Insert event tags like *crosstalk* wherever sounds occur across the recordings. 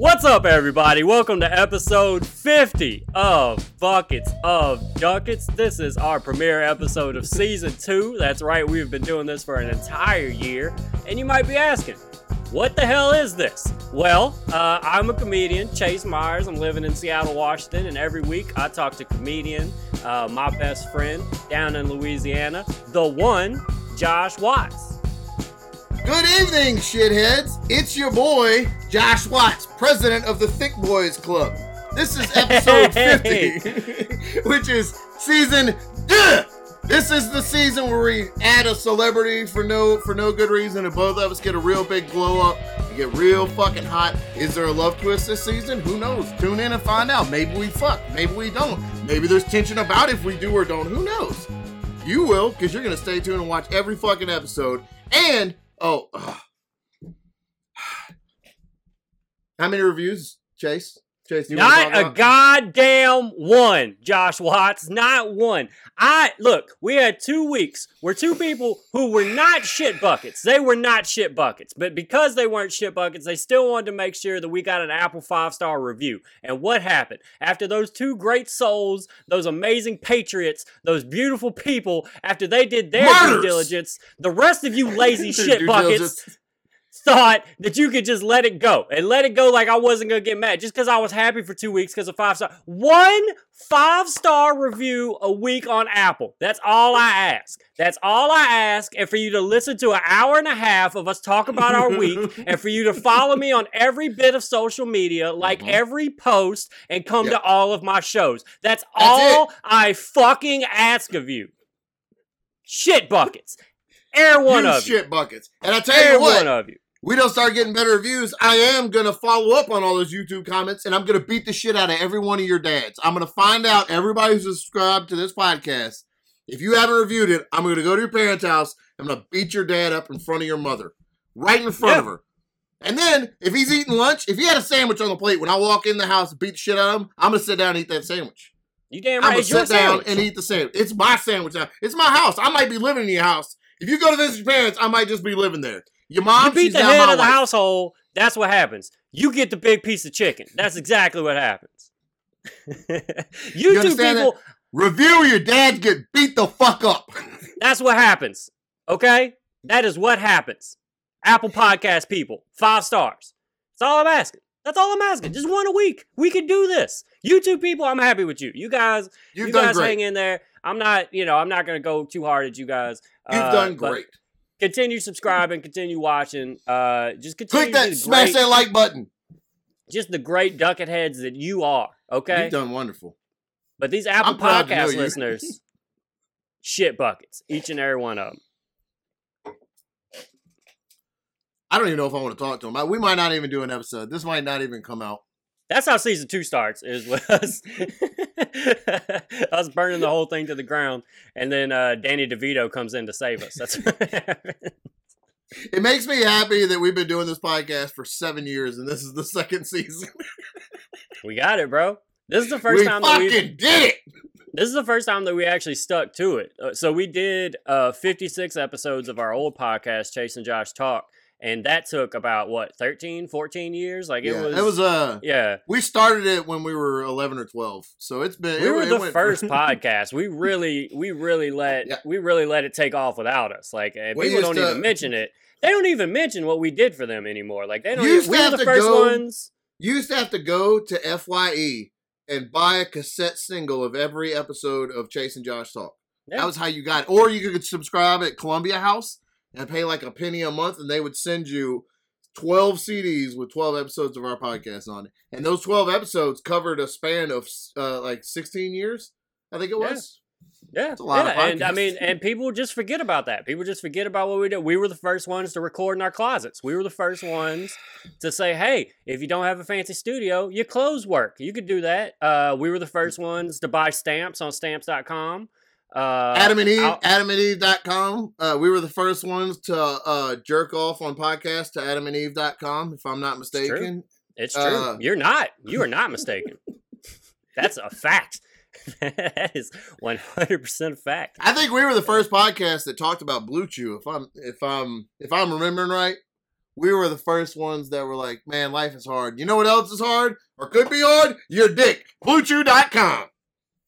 What's up, everybody? Welcome to episode 50 of Buckets of Duckets. This is our premiere episode of season two. That's right, we've been doing this for an entire year. And you might be asking, what the hell is this? Well, uh, I'm a comedian, Chase Mayers. I'm living in Seattle, Washington, and every week I talk to comedian, uh, my best friend down in Louisiana, the one, Josh Watts. Good evening, shitheads. It's your boy, Josh Watts, president of the Thick Boys Club. This is episode *laughs* 50, *laughs* which is season duh! This is the season where we add a celebrity for no for no good reason, and both of us get a real big glow up. We get real fucking hot. Is there a love twist this season? Who knows? Tune in and find out. Maybe we fuck. Maybe we don't. Maybe there's tension about if we do or don't. Who knows? You will, because you're gonna stay tuned and watch every fucking episode. And oh, ugh. *sighs* *sighs* how many reviews, Chase? Chase, Not a goddamn one, Josh Watts. Not one. I look, we had two weeks where two people who were not shit buckets. They were not shit buckets. But because they weren't shit buckets, they still wanted to make sure that we got an Apple five star review. And what happened? After those two great souls, those amazing patriots, those beautiful people, after they did their due diligence, the rest of you lazy *laughs* shit buckets diligence. Thought that you could just let it go and let it go like I wasn't gonna get mad just because I was happy for two weeks because of five star. One five star review a week on Apple. That's all I ask. That's all I ask, and for you to listen to an hour and a half of us talk about our week, *laughs* and for you to follow me on every bit of social media, like Mhm. every post, and come Yep. to all of my shows. That's, That's all I fucking ask of you. Shit buckets. Air one You of you. shit buckets. And I tell you Air what, one of you. We don't start getting better reviews, I am gonna follow up on all those YouTube comments, and I'm gonna beat the shit out of every one of your dads. I'm gonna find out everybody who's subscribed to this podcast. If you haven't reviewed it, I'm gonna go to your parents' house. I'm gonna beat your dad up in front of your mother, right in front Yeah. of her. And then, if he's eating lunch, if he had a sandwich on the plate, when I walk in the house and beat the shit out of him, I'm gonna sit down and eat that sandwich. You damn right. I'm gonna sit down sandwich. and eat the sandwich. It's my sandwich now. It's my house. I might be living in your house. If you go to visit your parents, I might just be living there. Your mom, you beat she's the head of the wife. household. That's what happens. You get the big piece of chicken. That's exactly what happens. *laughs* you, two understand people. Review your dads get beat the fuck up. *laughs* That's what happens. Okay, that is what happens. Apple Podcast people, five stars. That's all I'm asking. That's all I'm asking. Just one a week. We can do this. You two people, I'm happy with you. You guys, You've you guys great. hang in there. I'm not, you know, I'm not gonna go too hard at you guys. You've Uh, done great. Continue subscribing. Continue watching. Uh, just continue. Click that, smash great- that like button. just the great ducket heads that you are, okay? You've done wonderful. But these Apple I'm proud to know Podcast listeners, *laughs* shit buckets, each and every one of them. I don't even know if I want to talk to him. I- We might not even do an episode. This might not even come out. That's how season two starts. Is us, *laughs* us burning the whole thing to the ground, and then uh, Danny DeVito comes in to save us. That's what *laughs* happens. It makes me happy that we've been doing this podcast for seven years, and this is the second season. *laughs* we got it, bro. This is the first we time that fucking we did it. This is the first time that we actually stuck to it. Uh, so we did uh, 56 episodes of our old podcast, Chase and Josh Talk, and that took about what 13, 14 years. Like it yeah, was. it was uh Yeah, we started it when we were eleven or twelve, so it's been. we it- were the went- first *laughs* podcast. We really, we really let, Yeah. we really let it take off without us. Like We people don't to- even mention it. They don't even mention what we did for them anymore. Like they don't. Even, we were have the to first go- ones. You used to have to go to FYE and buy a cassette single of every episode of Chase and Josh Talk. Yeah. That was how you got it. Or you could subscribe at Columbia House and pay like a penny a month, and they would send you 12 CDs with 12 episodes of our podcast on it. And those 12 episodes covered a span of uh, like 16 years, I think it was. Yeah, a lot of yeah, and I mean, and people just forget about that. People just forget about what we did. We were the first ones to record in our closets. We were the first ones to say, "Hey, if you don't have a fancy studio, your clothes work. You could do that." Uh, we were the first ones to buy stamps on stamps.com. Uh, Adam and Eve, I'll- adamandeve.com. Uh, we were the first ones to uh, jerk off on podcast to adam and adamandeve.com, if I'm not true. mistaken. It's true. uh, You're not. You are not mistaken. *laughs* That's a fact. *laughs* that is one hundred percent fact. I think we were the first podcast that talked about Blue Chew. If I'm if I'm if I'm remembering right, we were the first ones that were like, man, life is hard. You know what else is hard or could be hard? Your dick. BlueChew.com.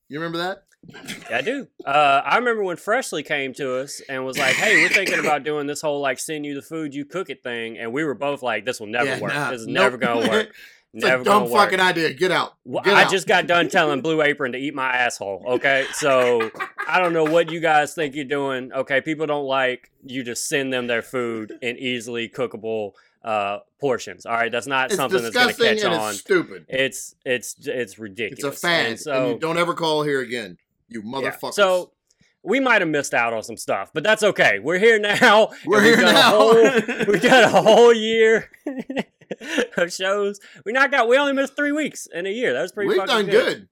You remember that? Yeah, I do. Uh, I remember when Freshly came to us and was like, "Hey, we're thinking about *coughs* doing this whole like send you the food, you cook it thing," and we were both like, "This will never Yeah, work. nah, this is nope. never gonna work. *laughs* It's never a dumb gonna work." fucking idea. Get out. Get I out. just got done telling Blue Apron to eat my asshole. Okay, so I don't know what you guys think you're doing. Okay, people don't like you to send them their food in easily cookable uh, portions. All right, that's not It's something that's gonna catch and on. it's stupid. It's it's it's ridiculous. It's a fad. And And, so you don't ever call here again. You yeah. So we might have missed out on some stuff, but that's okay. We're here now. *laughs* we're and here got now. whole- *laughs* we got a whole year *laughs* of shows. We knocked out. We only missed three weeks in a year. That was pretty. We've done good. good.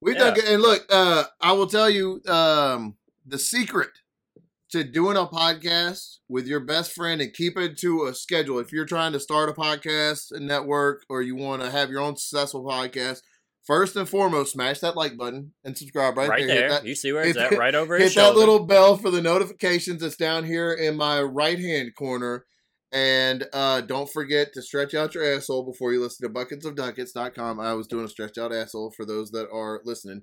We've done good. And look, uh, I will tell you um, the secret to doing a podcast with your best friend and keep it to a schedule. If you're trying to start a podcast, a network, or you want to have your own successful podcast, first and foremost, smash that like button and subscribe right, Right, there. there, that, you see where it's at, that- right over *laughs* his hit that little bell for the notifications that's down here in my right hand corner. And uh, don't forget to stretch out your asshole before you listen to bucketsofduckets.com. I was doing a stretch out asshole for those that are listening.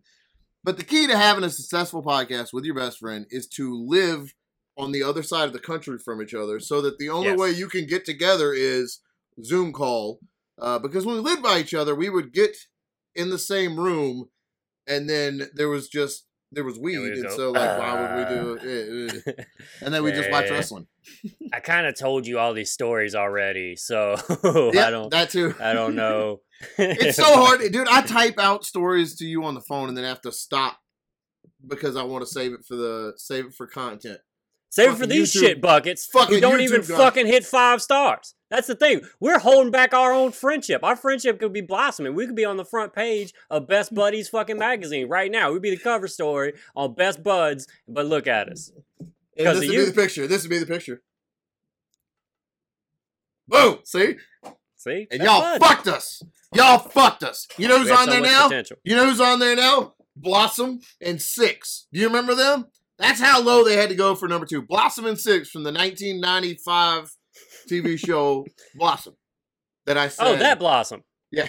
But the key to having a successful podcast with your best friend is to live on the other side of the country from each other so that the only Yes. way you can get together is Zoom call. Uh, because when we lived by each other, we would get in the same room and then there was just there was weed, we and go, so like, why would we do it? Eh, eh. *laughs* And then we just watch wrestling. I kind of told you all these stories already, so *laughs* Yeah, I don't. that too. I don't know. It's so *laughs* hard, dude. I type out stories to you on the phone and then have to stop because I want to save it for the save it for content. Save it for these YouTube- shit buckets who don't even YouTube guy. fucking hit five stars. That's the thing. We're holding back our own friendship. Our friendship could be blossoming. We could be on the front page of Best Buddies fucking magazine right now. We'd be the cover story on Best Buds, but look at us. And this would you. be the picture. This would be the picture. Boom. See? See? And That's y'all fun. fucked us. Y'all fucked us. You know who's on so there now? potential. You know who's on there now? Blossom and Six. Do you remember them? That's how low they had to go for number two. Blossom and Six from the 1995 TV *laughs* show Blossom. That I said. Oh, that blossom. *laughs* Yeah,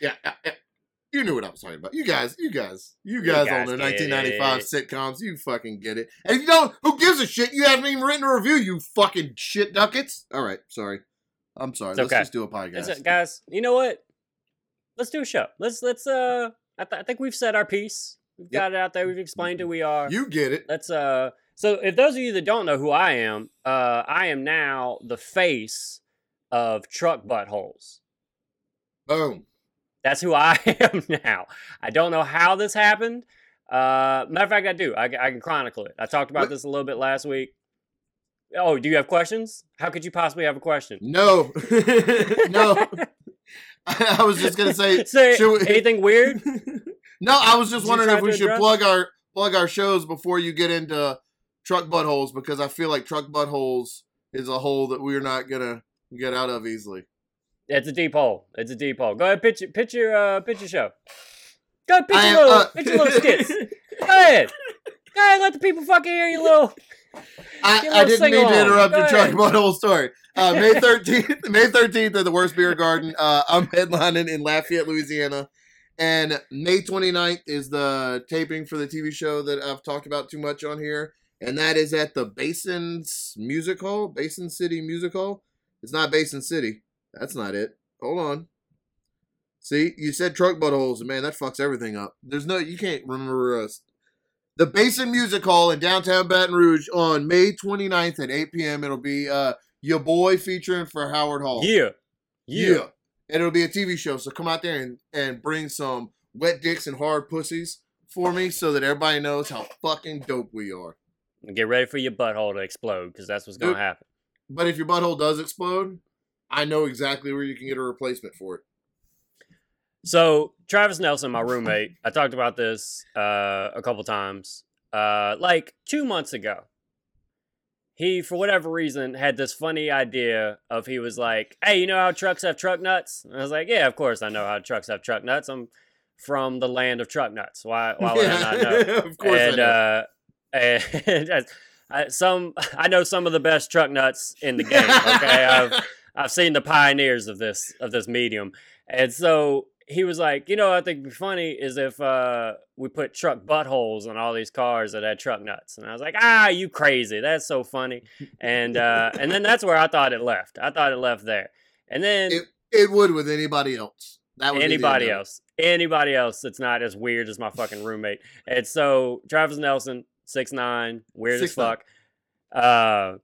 yeah, yeah. You knew what I was talking about. You guys, you guys, you You guys, guys on the 1995 it. sitcoms, you fucking get it. And if you don't, who gives a shit? You haven't even written a review, you fucking shit duckets. All right, sorry. I'm sorry. It's Let's okay. just do a podcast. It- guys, you know what? Let's do a show. Let's let's uh I, th- I think we've said our piece. We've Yep. got it out there. We've explained who we are. You get it. Let's uh so if those of you that don't know who I am, uh I am now the face of truck buttholes. Boom. That's who *laughs* I am now. I don't know how this happened. Uh matter of fact I do. I, I can chronicle it. I talked about What- this a little bit last week. Oh, do you have questions? How could you possibly have a question? No, *laughs* no. *laughs* I was just gonna say. Say we- anything weird? No, I was just wondering if we should address- plug our plug our shows before you get into truck buttholes because I feel like truck buttholes is a hole that we're not gonna get out of easily. It's a deep hole. It's a deep hole. Go ahead, pitch, your- pitch your, uh, pitch your show. Go ahead, pitch your little, uh, pitch your little skits. *laughs* Go ahead. Go ahead, let the people fucking hear you little. I, I didn't mean to interrupt Go your truck butthole story. Uh, May *laughs* thirteenth, May thirteenth at the Wurst Biergarten. Uh, I'm headlining in Lafayette, Louisiana, and May 29th is the taping for the TV show that I've talked about too much on here, and that is at the Basins Music Hall, Basin City Music Hall. It's not Basin City. That's not it. Hold on. See, you said truck buttholes, and man, that fucks everything up. There's no, you can't remember us. The Basin Music Hall in downtown Baton Rouge on May 29th at 8 p.m. It'll be uh your boy featuring for Howard Hall. Yeah. Yeah. And it'll be a TV show. So come out there and, and bring some wet dicks and hard pussies for me so that everybody knows how fucking dope we are. Get ready for your butthole to explode because that's what's going to happen. But if your butthole does explode, I know exactly where you can get a replacement for it. So, Travis Nelson, my roommate, I talked about this uh, a couple times. Uh, like two months ago, he, for whatever reason, had this funny idea of he was like, "Hey, you know how trucks have truck nuts?" And I was like, "Yeah, of course I know how trucks have truck nuts. I'm from the land of truck nuts. Why? Why would I not *laughs* know?" *laughs* of course *laughs* and I know. uh, and I, some I know some of the best truck nuts in the game. Okay, I've I've seen the pioneers of this of this medium, and so he was like, you know, I think would be funny is if uh, we put truck buttholes on all these cars that had truck nuts, and I was like, ah, you crazy? That's so funny, and uh, *laughs* and then that's where I thought it left. I thought it left there, and then It, it would with anybody else. That would anybody else, anybody else that's not as weird as my fucking roommate. And so Travis Nelson, six nine, weird as 6'9". fuck, uh,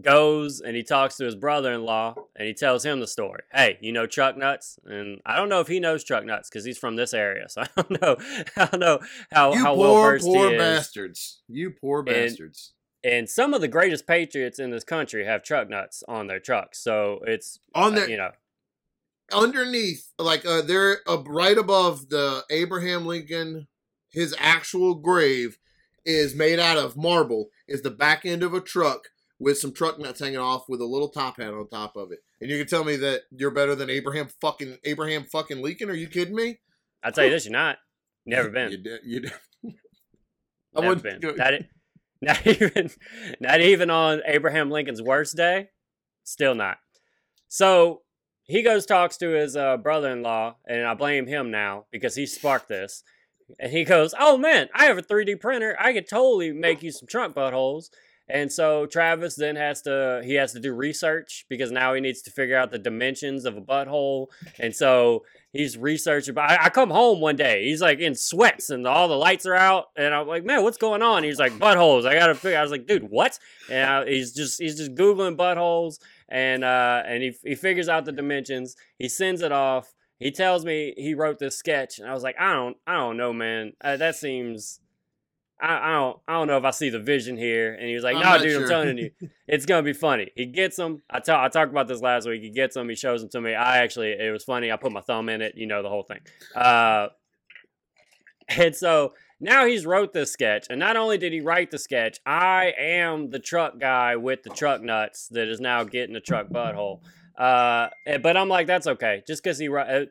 goes and he talks to his brother-in-law and he tells him the story. Hey, you know Truck Nuts? And I don't know if he knows Truck Nuts because he's from this area, so *laughs* I don't know. I don't know how You how well poor, versed poor he is. bastards. You poor bastards. And some of the greatest patriots in this country have truck nuts on their trucks, so it's On uh, you know underneath, like uh, they're uh, right above the Abraham Lincoln, his actual grave is made out of marble. Is the back end of a truck with some truck nuts hanging off with a little top hat on top of it. And you can tell me that you're better than Abraham fucking Abraham fucking Lincoln? Are you kidding me? I tell you this, you're not. Never been. You did. You did. *laughs* I Never wouldn't been. Not, *laughs* not even not even on Abraham Lincoln's worst day. Still not. So he goes talks to his uh, brother-in-law, and I blame him now because he sparked this. And he goes, "Oh man, I have a 3D printer. I could totally make you some trunk buttholes." And so Travis then has to he has to do research because now he needs to figure out the dimensions of a butthole. And so he's researching. But I, I come home one day, he's like in sweats and all the lights are out, and I'm like, man, what's going on? He's like, buttholes. I gotta figure. I was like, dude, what? And I, he's just he's just googling buttholes, and uh, and he he figures out the dimensions. He sends it off. He tells me he wrote this sketch, and I was like, I don't I don't know, man. Uh, that seems. I, I don't I don't know if I see the vision here. And he was like, No, not dude, sure." I'm telling you, *laughs* it's gonna be funny. He gets them. I tell I talked about this last week. He gets them. He shows them to me. I actually it was funny. I put my thumb in it. You know the whole thing. Uh, and so now he's wrote this sketch, and not only did he write the sketch, I am the truck guy with the truck nuts that is now getting the truck butthole. Uh, but I'm like, that's okay. Just because he wrote, uh,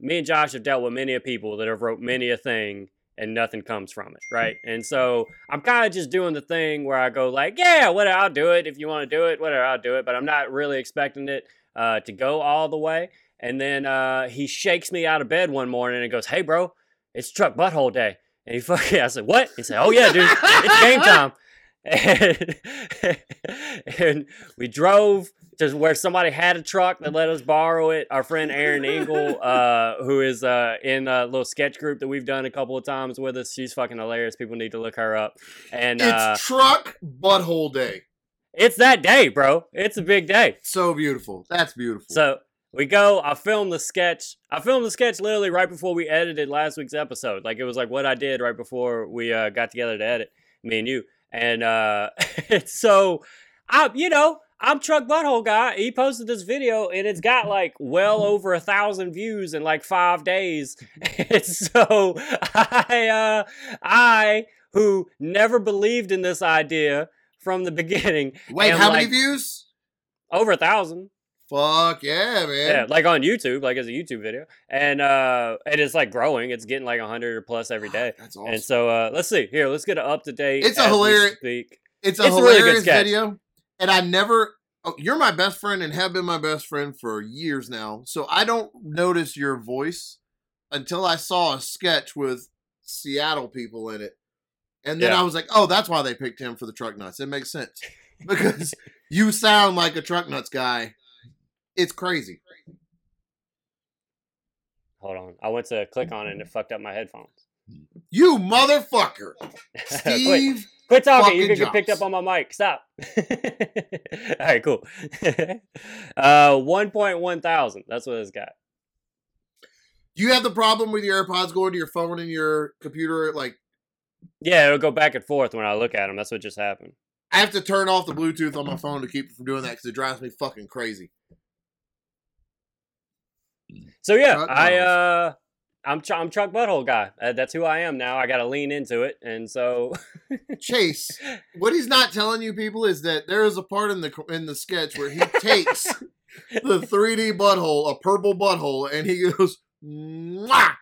me and Josh have dealt with many a people that have wrote many a thing and nothing comes from it, right? And so I'm kind of just doing the thing where I go like, yeah, whatever, I'll do it. If you want to do it, whatever, I'll do it. But I'm not really expecting it uh, to go all the way. And then uh, he shakes me out of bed one morning and goes, hey, bro, it's truck butthole day. And he *laughs* fucking, I said, what? He said, oh yeah, dude, it's game *laughs* time. *laughs* And, and we drove to where somebody had a truck that let us borrow it. Our friend Aaron Engel, *laughs* uh, who is uh, in a little sketch group that we've done a couple of times with us. She's fucking hilarious. People need to look her up. And It's uh, truck butthole day. it's that day, bro. It's a big day. So beautiful. That's beautiful. So we go. I filmed the sketch. I filmed the sketch literally right before we edited last week's episode. Like it was like what I did right before we uh, got together to edit. Me and you. And uh, *laughs* so I, you know, I'm truck butthole guy. He posted this video and it's got like well over a thousand views in like five days. *laughs* and so I, uh, I who never believed in this idea from the beginning, Wait, how many views? over a thousand. Fuck yeah, man. Yeah, like on YouTube, like as a YouTube video, and uh, and it's like growing. It's getting like a hundred or plus every day. That's awesome. And so uh, let's see here. Let's get an up to date. It's a hilarious- Speak. it's a it's a really hilarious video, and I never. Oh, you're my best friend and have been my best friend for years now. So I don't notice your voice until I saw a sketch with Seattle people in it, and then Yeah. I was like, "Oh, that's why they picked him for the truck nuts." It makes sense because *laughs* you sound like a truck nuts guy. It's crazy. Hold on, I went to click on it and it *laughs* fucked up my headphones. You motherfucker, *laughs* Steve. Quit talking. You fucking can get picked up on my mic. Stop. *laughs* All right, cool. *laughs* uh, one point one thousand. That's what it's got. You have the problem with your AirPods going to your phone and your computer. Like Yeah, it'll go back and forth when I look at them. That's what just happened. I have to turn off the Bluetooth on my phone to keep it from doing that because it drives me fucking crazy. So yeah, I uh, I'm Ch- I'm truck butthole guy. Uh, that's who I am now. I got to lean into it, and so *laughs* Chase, what he's not telling you people is that there is a part in the in the sketch where he takes *laughs* the 3D butthole, a purple butthole, and he goes Mwah!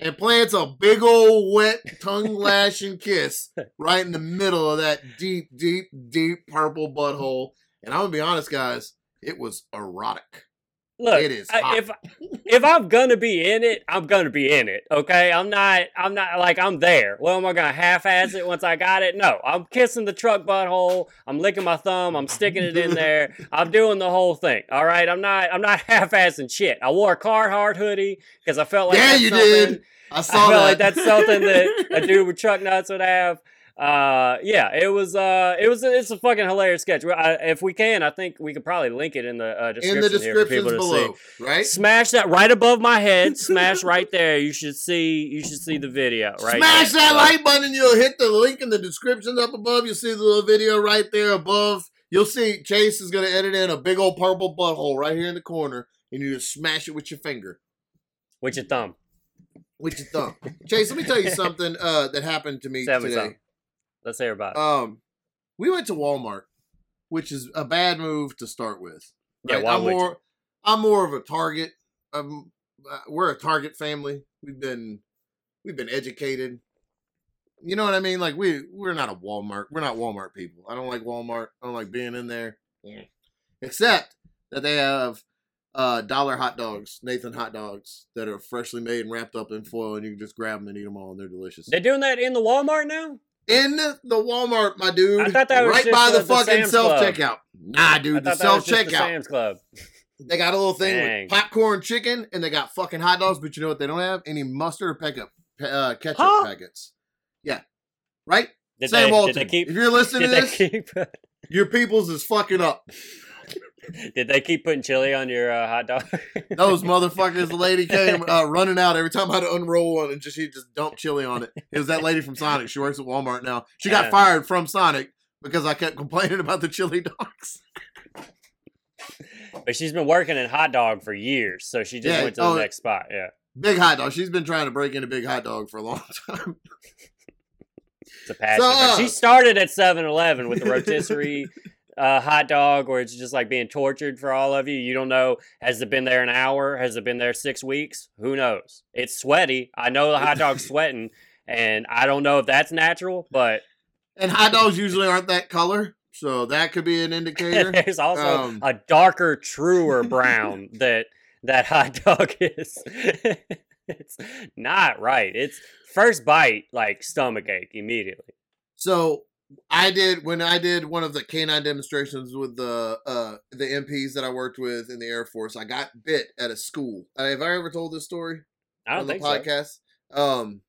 and plants a big old wet tongue lashing kiss right in the middle of that deep, deep, deep purple butthole. And I'm gonna be honest, guys, It was erotic. Look, It is I- if *laughs* if I'm gonna be in it, I'm gonna be in it. Okay, I'm not. I'm not like I'm there. Well, am I gonna half-ass it once I got it? No, I'm kissing the truck butthole. I'm licking my thumb. I'm sticking it in there. *laughs* I'm doing the whole thing. All right, I'm not. I'm not *laughs* half-assing shit. I wore a Carhartt hoodie because I felt like yeah, you something- did. I saw I felt that. like that's something that a dude with truck nuts would have. Uh, yeah, it was. Uh, it was. It's a fucking hilarious sketch. I, if we can, I think we could probably link it in the uh, description in the here for descriptions people to see. right? Smash that right above my head. Smash right *laughs* there. You should see. You should see the video. Right. Smash there. that like button. You'll hit the link in the description up above. You'll see the little video right there above. You'll see Chase is going to edit in a big old purple butthole right here in the corner, and you just smash it with your finger, with your thumb. with your thumb. Chase, let me tell you *laughs* something uh, that happened to me me today. Something. Let's hear about it. Um, we went to Walmart, which is a bad move to start with. yeah. Why I'm would you? more, I'm more of a Target. Um, uh, we're a Target family. We've been, we've been educated. You know what I mean? Like we, we're not a Walmart. We're not Walmart people. I don't like Walmart. I don't like being in there. Except that they have uh dollar hot dogs, Nathan hot dogs that are freshly made and wrapped up in foil, and you can just grab them and eat them all, and they're delicious. They're doing that in the Walmart now. In the Walmart, my dude. I thought that was right by the- the, fucking self checkout. Nah, dude, the thought that was self checkout. Sam's Club. They got a little thing Dang. with popcorn chicken, and they got fucking hot dogs. But you know what? They don't have any mustard or pickup, uh, ketchup Huh? packets. Yeah, right. Did Sam they, Walton. keep? if you're listening to this, keep? your people's is fucking up. *laughs* Did they keep putting chili on your uh, hot dog? *laughs* Those motherfuckers. The lady came uh, running out every time I had to unroll one, and just she just dumped chili on it. It was that lady from Sonic. She works at Walmart now. She got fired from Sonic because I kept complaining about the chili dogs. but she's been working in hot dog for years, so she just Yeah, went to the oh, next spot. Yeah, Big hot dog. She's been trying to break into Big Hot Dog for a long *laughs* time. it's a passion. So, uh, she started at 7-Eleven with the rotisserie uh, hot dog, where it's just like being tortured for all of you. You don't know. Has it been there an hour? Has it been there six weeks? Who knows? It's sweaty. I know the hot dog's *laughs* sweating, and I don't know if that's natural, but And hot dogs usually aren't that color, so that could be an indicator. *laughs* there's also Um, a darker, truer *laughs* brown that that hot dog is. it's not right. It's first bite like stomach ache immediately. So I did when I did one of the canine demonstrations with the uh the MPs that I worked with in the Air Force. I got bit at a school. Have I ever told this story I don't on the think so. podcast? Um,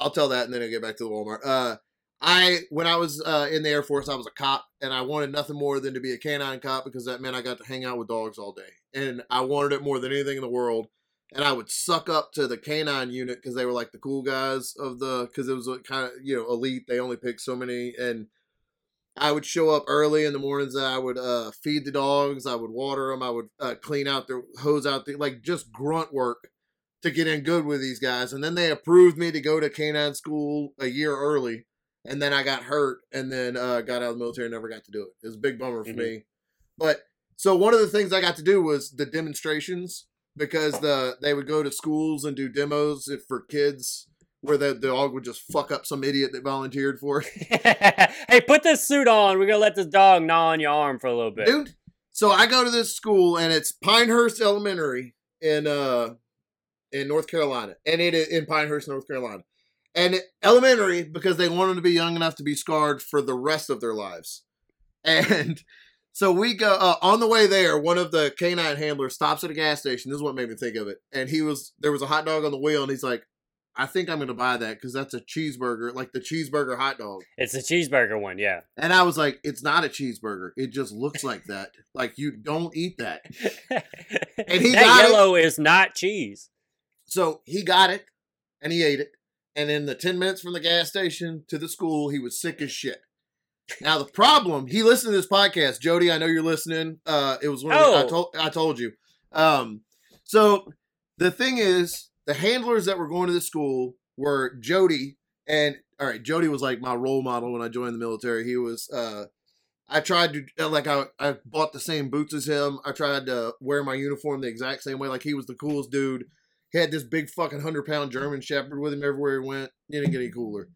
I'll tell that and then I'll get back to the Walmart. Uh, I when I was uh, in the Air Force, I was a cop, and I wanted nothing more than to be a canine cop because that meant I got to hang out with dogs all day, and I wanted it more than anything in the world. And I would suck up to the canine unit because they were like the cool guys of the because it was a kind of you know elite. They only picked so many, and I would show up early in the mornings. And I would uh, feed the dogs. I would water them. I would uh, clean out their hose out the like just grunt work to get in good with these guys. And then they approved me to go to canine school a year early. And then I got hurt and then uh, got out of the military and never got to do it. It was a big bummer for Mhm. me. But so one of the things I got to do was the demonstrations because the they would go to schools and do demos for kids where the, the dog would just fuck up some idiot that volunteered for it. *laughs* hey, put this suit on. We're gonna let this dog gnaw on your arm for a little bit. dude. So I go to this school and it's Pinehurst Elementary in uh in North Carolina, and it is in Pinehurst, North Carolina, and it, elementary because they want them to be young enough to be scarred for the rest of their lives, *laughs* and. So we go uh, on the way there. One of the canine handlers stops at a gas station. This is what made me think of it. And he was there was a hot dog on the wheel, and he's like, "I think I'm going to buy that because that's a cheeseburger, like the cheeseburger hot dog." It's the cheeseburger one, yeah. And I was like, it's not a cheeseburger. It just looks like that. *laughs* Like you don't eat that. *laughs* and he that got yellow is not cheese. So he got it and he ate it. And in the 10 minutes from the gas station to the school, he was sick as shit. Now the problem, he listened to this podcast. Jody, I know you're listening. Uh it was one of the, I Oh. told I told you. Um so the thing is, the handlers that were going to the school were Jody and all right, Jody was like my role model when I joined the military. He was uh I tried to uh, like I I bought the same boots as him. I tried to wear my uniform the exact same way. Like he was the coolest dude. He had this big fucking hundred pound German Shepherd with him everywhere he went. He didn't get any cooler.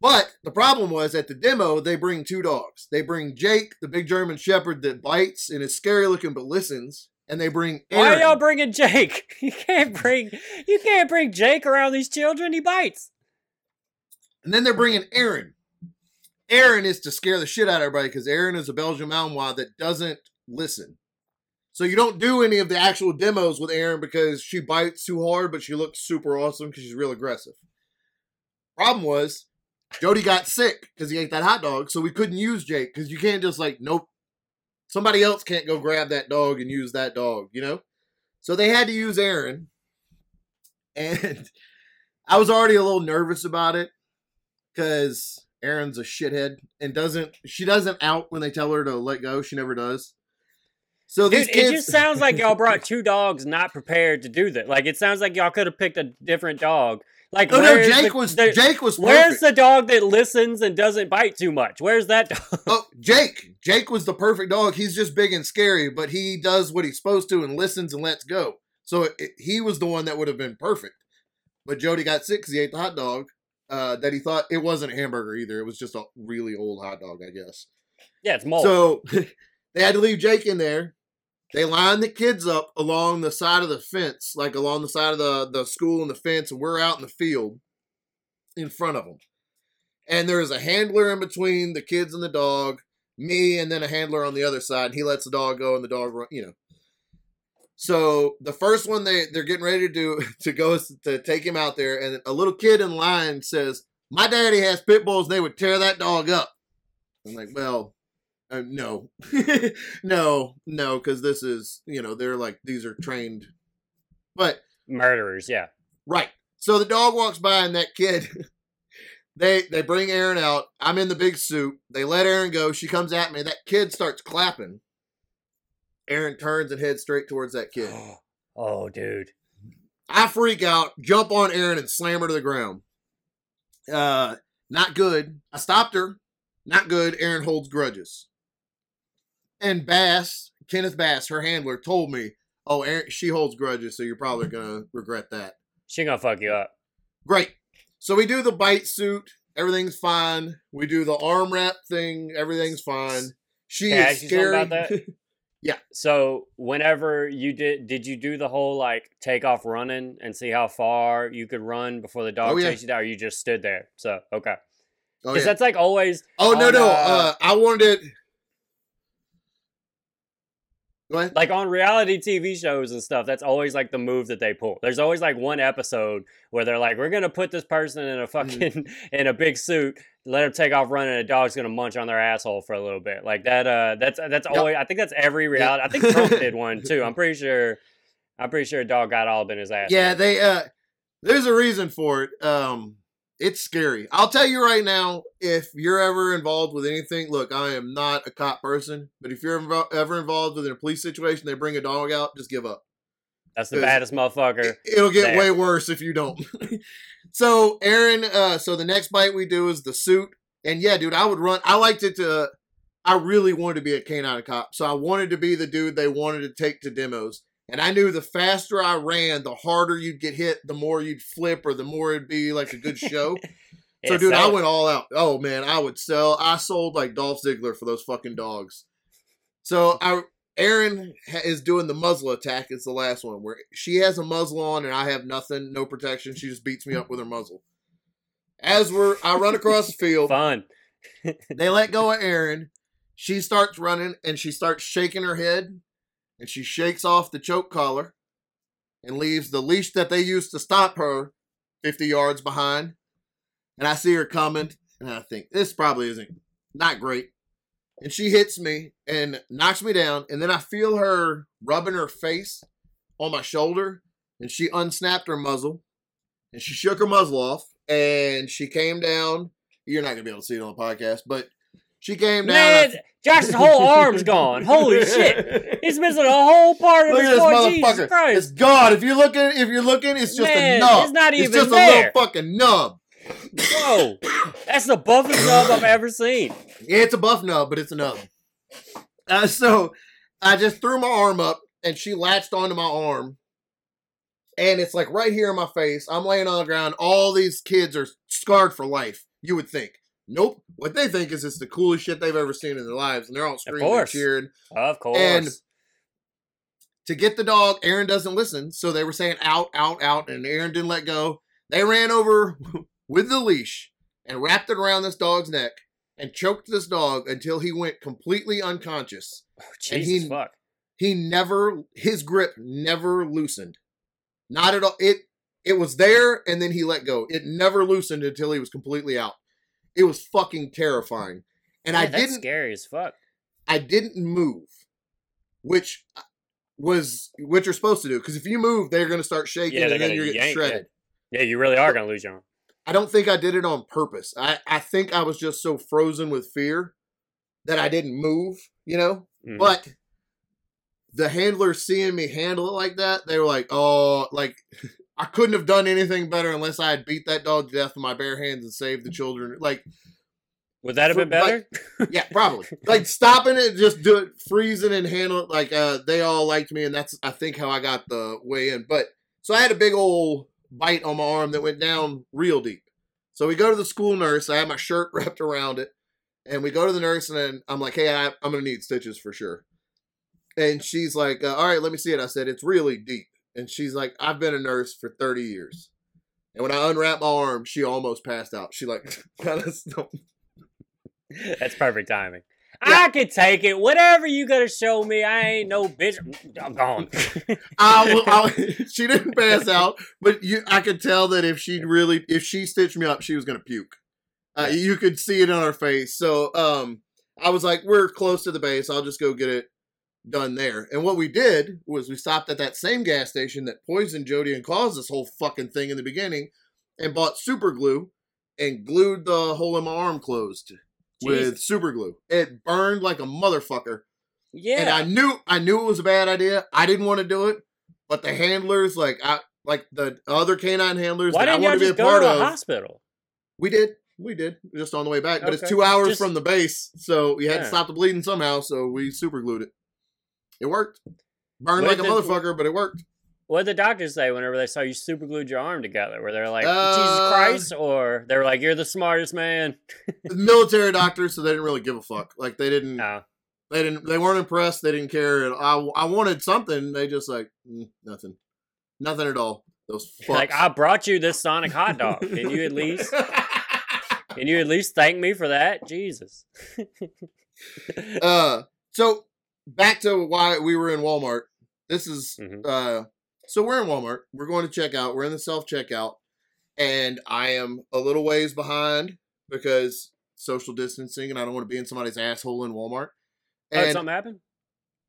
But the problem was at the demo, they bring two dogs. They bring Jake, the big German Shepherd that bites and is scary looking but listens, and they bring Why Aaron. are y'all bringing Jake? *laughs* You can't *laughs* bring you can't bring Jake around these children. He bites. And then they're bringing Aaron. Aaron is to scare the shit out of everybody because Aaron is a Belgian Malinois that doesn't listen. So you don't do any of the actual demos with Aaron because she bites too hard, but she looks super awesome because she's real aggressive. Problem was, Jody got sick because he ate that hot dog, so we couldn't use Jake because you can't just like, nope. Somebody else can't go grab that dog and use that dog, you know? So they had to use Aaron. *laughs* And I was already a little nervous about it because Aaron's a shithead and doesn't she doesn't out when they tell her to let go. She never does. So Dude, kids, it just sounds like y'all brought *laughs* two dogs not prepared to do that. Like it sounds like y'all could have picked a different dog. Like Oh no, Jake the- was the- Jake was Where's the dog that listens and doesn't bite too much? Where's that dog? oh, Jake. Jake was the perfect dog. He's just big and scary, but he does what he's supposed to and listens and lets go. So it, it- he was the one that would have been perfect. But Jody got sick because he ate the hot dog. Uh, that he thought it wasn't a hamburger either. It was just a really old hot dog, I guess. Yeah, it's mold. So *laughs* they had to leave Jake in there. They line the kids up along the side of the fence, like along the side of the, the school and the fence, and we're out in the field in front of them. And there's a handler in between the kids and the dog, me, and then a handler on the other side. And He lets the dog go, and the dog run, you know. So the first one they they're getting ready to do *laughs* to go is to take him out there, and a little kid in line says, "My daddy has pit bulls. They would tear that dog up." I'm like, well, uh, no, *laughs* no, no, because this is you know they're like these are trained, but Murderers, yeah. right. So the dog walks by and that kid. *laughs* They they bring Aaron out. I'm in the big suit. They let Aaron go. She comes at me. That kid starts clapping. Aaron turns and heads straight towards that kid. *gasps* oh, dude. I freak out, jump on Aaron, and slam her to the ground. Uh, not good. I stopped her. Not good. Aaron holds grudges. And Bass, Kenneth Bass, her handler, told me, "Oh, Aaron, she holds grudges, so you're probably gonna regret that." She gonna fuck you up. Great. So we do the bite suit. Everything's fine. We do the arm wrap thing. Everything's fine. She Can is scary. that? *laughs* So whenever you did, did you do the whole like take off running and see how far you could run before the dog Oh, yeah. chased you down, or you just stood there? So okay, oh, because yeah. that's like always. oh no, no. uh, Uh, I wanted it. Ahead. like on reality TV shows and stuff, that's always like the move that they pull. There's always like one episode where they're like, "We're gonna put this person in a Mm-hmm. fucking *laughs* in a big suit, let them take off running, and a dog's gonna munch on their asshole for a little bit." Like that. Uh, that's that's Yep. always. I think that's every reality. I think Trump did *laughs* one too. I'm pretty sure. I'm pretty sure a dog got all up in his ass. Yeah, they uh there's a reason for it. Um it's scary. I'll tell you right now, if you're ever involved with anything, look, I am not a cop person, but if you're invo- ever involved within a police situation, they bring a dog out, just give up. that's the baddest motherfucker. It- It'll get there. way worse if you don't. *laughs* so, Aaron, uh so the next bite we do is the suit. And yeah, dude, I would run. I liked it to I really wanted to be a canine cop. So I wanted to be the dude they wanted to take to demos. And I knew the faster I ran, the harder you'd get hit, the more you'd flip, or the more it'd be like a good show. *laughs* so, dude, I went all out. Oh man, I would sell. I sold like Dolph Ziggler for those fucking dogs. So I, Aaron ha- is doing the muzzle attack. It's the last one where she has a muzzle on and I have nothing, no protection. She just beats me up with her muzzle. As we're, I run across the *laughs* field. fun. They let go of Aaron. She starts running and she starts shaking her head and she shakes off the choke collar and leaves the leash that they used to stop her 50 yards behind. And I see her coming and I think this probably isn't not great. And she hits me and knocks me down. And then I feel her rubbing her face on my shoulder and she unsnapped her muzzle and she shook her muzzle off and she came down. You're not gonna be able to see it on the podcast, but she came down. Man, Josh's whole arm's gone. Holy *laughs* shit. He's missing a whole part of Look his at this foot. Jesus motherfucker. It's Christ. gone. If you're looking, if you're looking, it's just Man, a nub. it's not even It's just a little fucking nub. Whoa. That's the buffest nub I've ever seen. Yeah, it's a buff nub, but it's a nub. Uh, so I just threw my arm up, and she latched onto my arm, and it's like right here in my face. I'm laying on the ground. All these kids are scarred for life. You would think. Nope. What they think is it's the coolest shit they've ever seen in their lives, and they're all screaming and course. cheering. Of course. And- To get the dog, Aaron doesn't listen, so they were saying out, out, out, and Aaron didn't let go. They ran over *laughs* with the leash and wrapped it around this dog's neck and choked this dog until he went completely unconscious. Oh, and Jesus he- fuck. He never, his grip never loosened. Not at all. It it was there, and then he let go. It never loosened until he was completely out. It was fucking terrifying, and I Yeah, that's didn't. scary as fuck. I didn't move, which was what you're supposed to do. Because if you move, they're going to start shaking, Yeah, and then you're getting shredded. Yeah, you really are gonna lose your arm. I don't think I did it on purpose. I I think I was just so frozen with fear that I didn't move. You know, Mhm. but the handlers seeing me handle it like that, they were like, "Oh, like *laughs* I couldn't have done anything better unless I had beat that dog to death with my bare hands and saved the children." Like, Would that have been better? *laughs* yeah, probably. *laughs* like stopping it, just do it, freezing and handle it. Like, uh, they all liked me, and that's I think how I got the way in. But so I had a big old bite on my arm that went down real deep. So we go to the school nurse. I have my shirt *laughs* wrapped around it, and we go to the nurse, and then I'm like, "Hey, I, I'm gonna need stitches for sure." And she's like, uh, "All right, let me see it." I said, "It's really deep." And she's like, "I've been a nurse for 30 years." And when I unwrapped my arm, she almost passed out. She like *laughs* That's perfect timing. Yeah. I could take it. Whatever you gotta show me, I ain't no bitch. I'm gone. *laughs* I, I, *laughs* she didn't pass out, but you, I could tell that if she really, if she stitched me up, she was gonna puke. Uh, You could see it on her face. So, um, I was like, "We're close to the base. I'll just go get it done there." And what we did was we stopped at that same gas station that poisoned Jody and caused this whole fucking thing in the beginning, and bought super glue and glued the hole in my arm closed with Jesus. super glue. It burned like a motherfucker. yeah. And I knew I knew it was a bad idea. I didn't want to do it, but the handlers, like I like the other canine handlers Why that I didn't y'all wanted to be a go part to the of. hospital? We did. We did. Just on the way back. But it's two hours Just- from the base. So we had to stop the bleeding somehow, so we super glued it. It worked. Burned What like a did- motherfucker, but it worked. What did the doctors say whenever they saw you super glued your arm together? Were they like, Uh, Jesus Christ? Or they were like, You're the smartest man? *laughs* Military doctors, so they didn't really give a fuck. Like they didn't No. they didn't they weren't impressed, they didn't care. I I wanted something, they just like mm, nothing. Nothing at all. Those *laughs* fucks. Like, I brought you this Sonic hot dog. Can you at least *laughs* can you at least thank me for that? Jesus. uh so back to why we were in Walmart. This is Mhm. uh so we're in Walmart. We're going to checkout. We're in the self checkout and I am a little ways behind because social distancing and I don't want to be in somebody's asshole in Walmart. Oh, And something happened?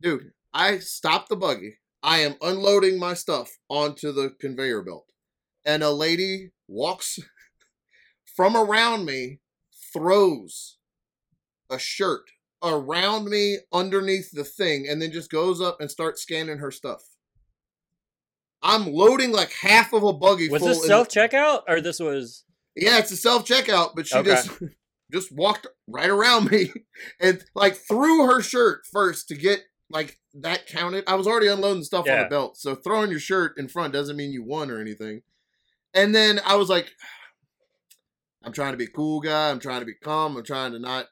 dude, I stopped the buggy. I am unloading my stuff onto the conveyor belt. And a lady walks *laughs* from around me, throws a shirt around me underneath the thing, and then just goes up and starts scanning her stuff. I'm loading like half of a buggy Was this self checkout or this was yeah, it's a self checkout, but she Okay. just just walked right around me *laughs* and like threw her shirt first to get like that counted. I was already unloading stuff on the belt, so throwing your shirt in front doesn't mean you won or anything. And then I was like, *sighs* I'm trying to be a cool guy. I'm trying to be calm. I'm trying to not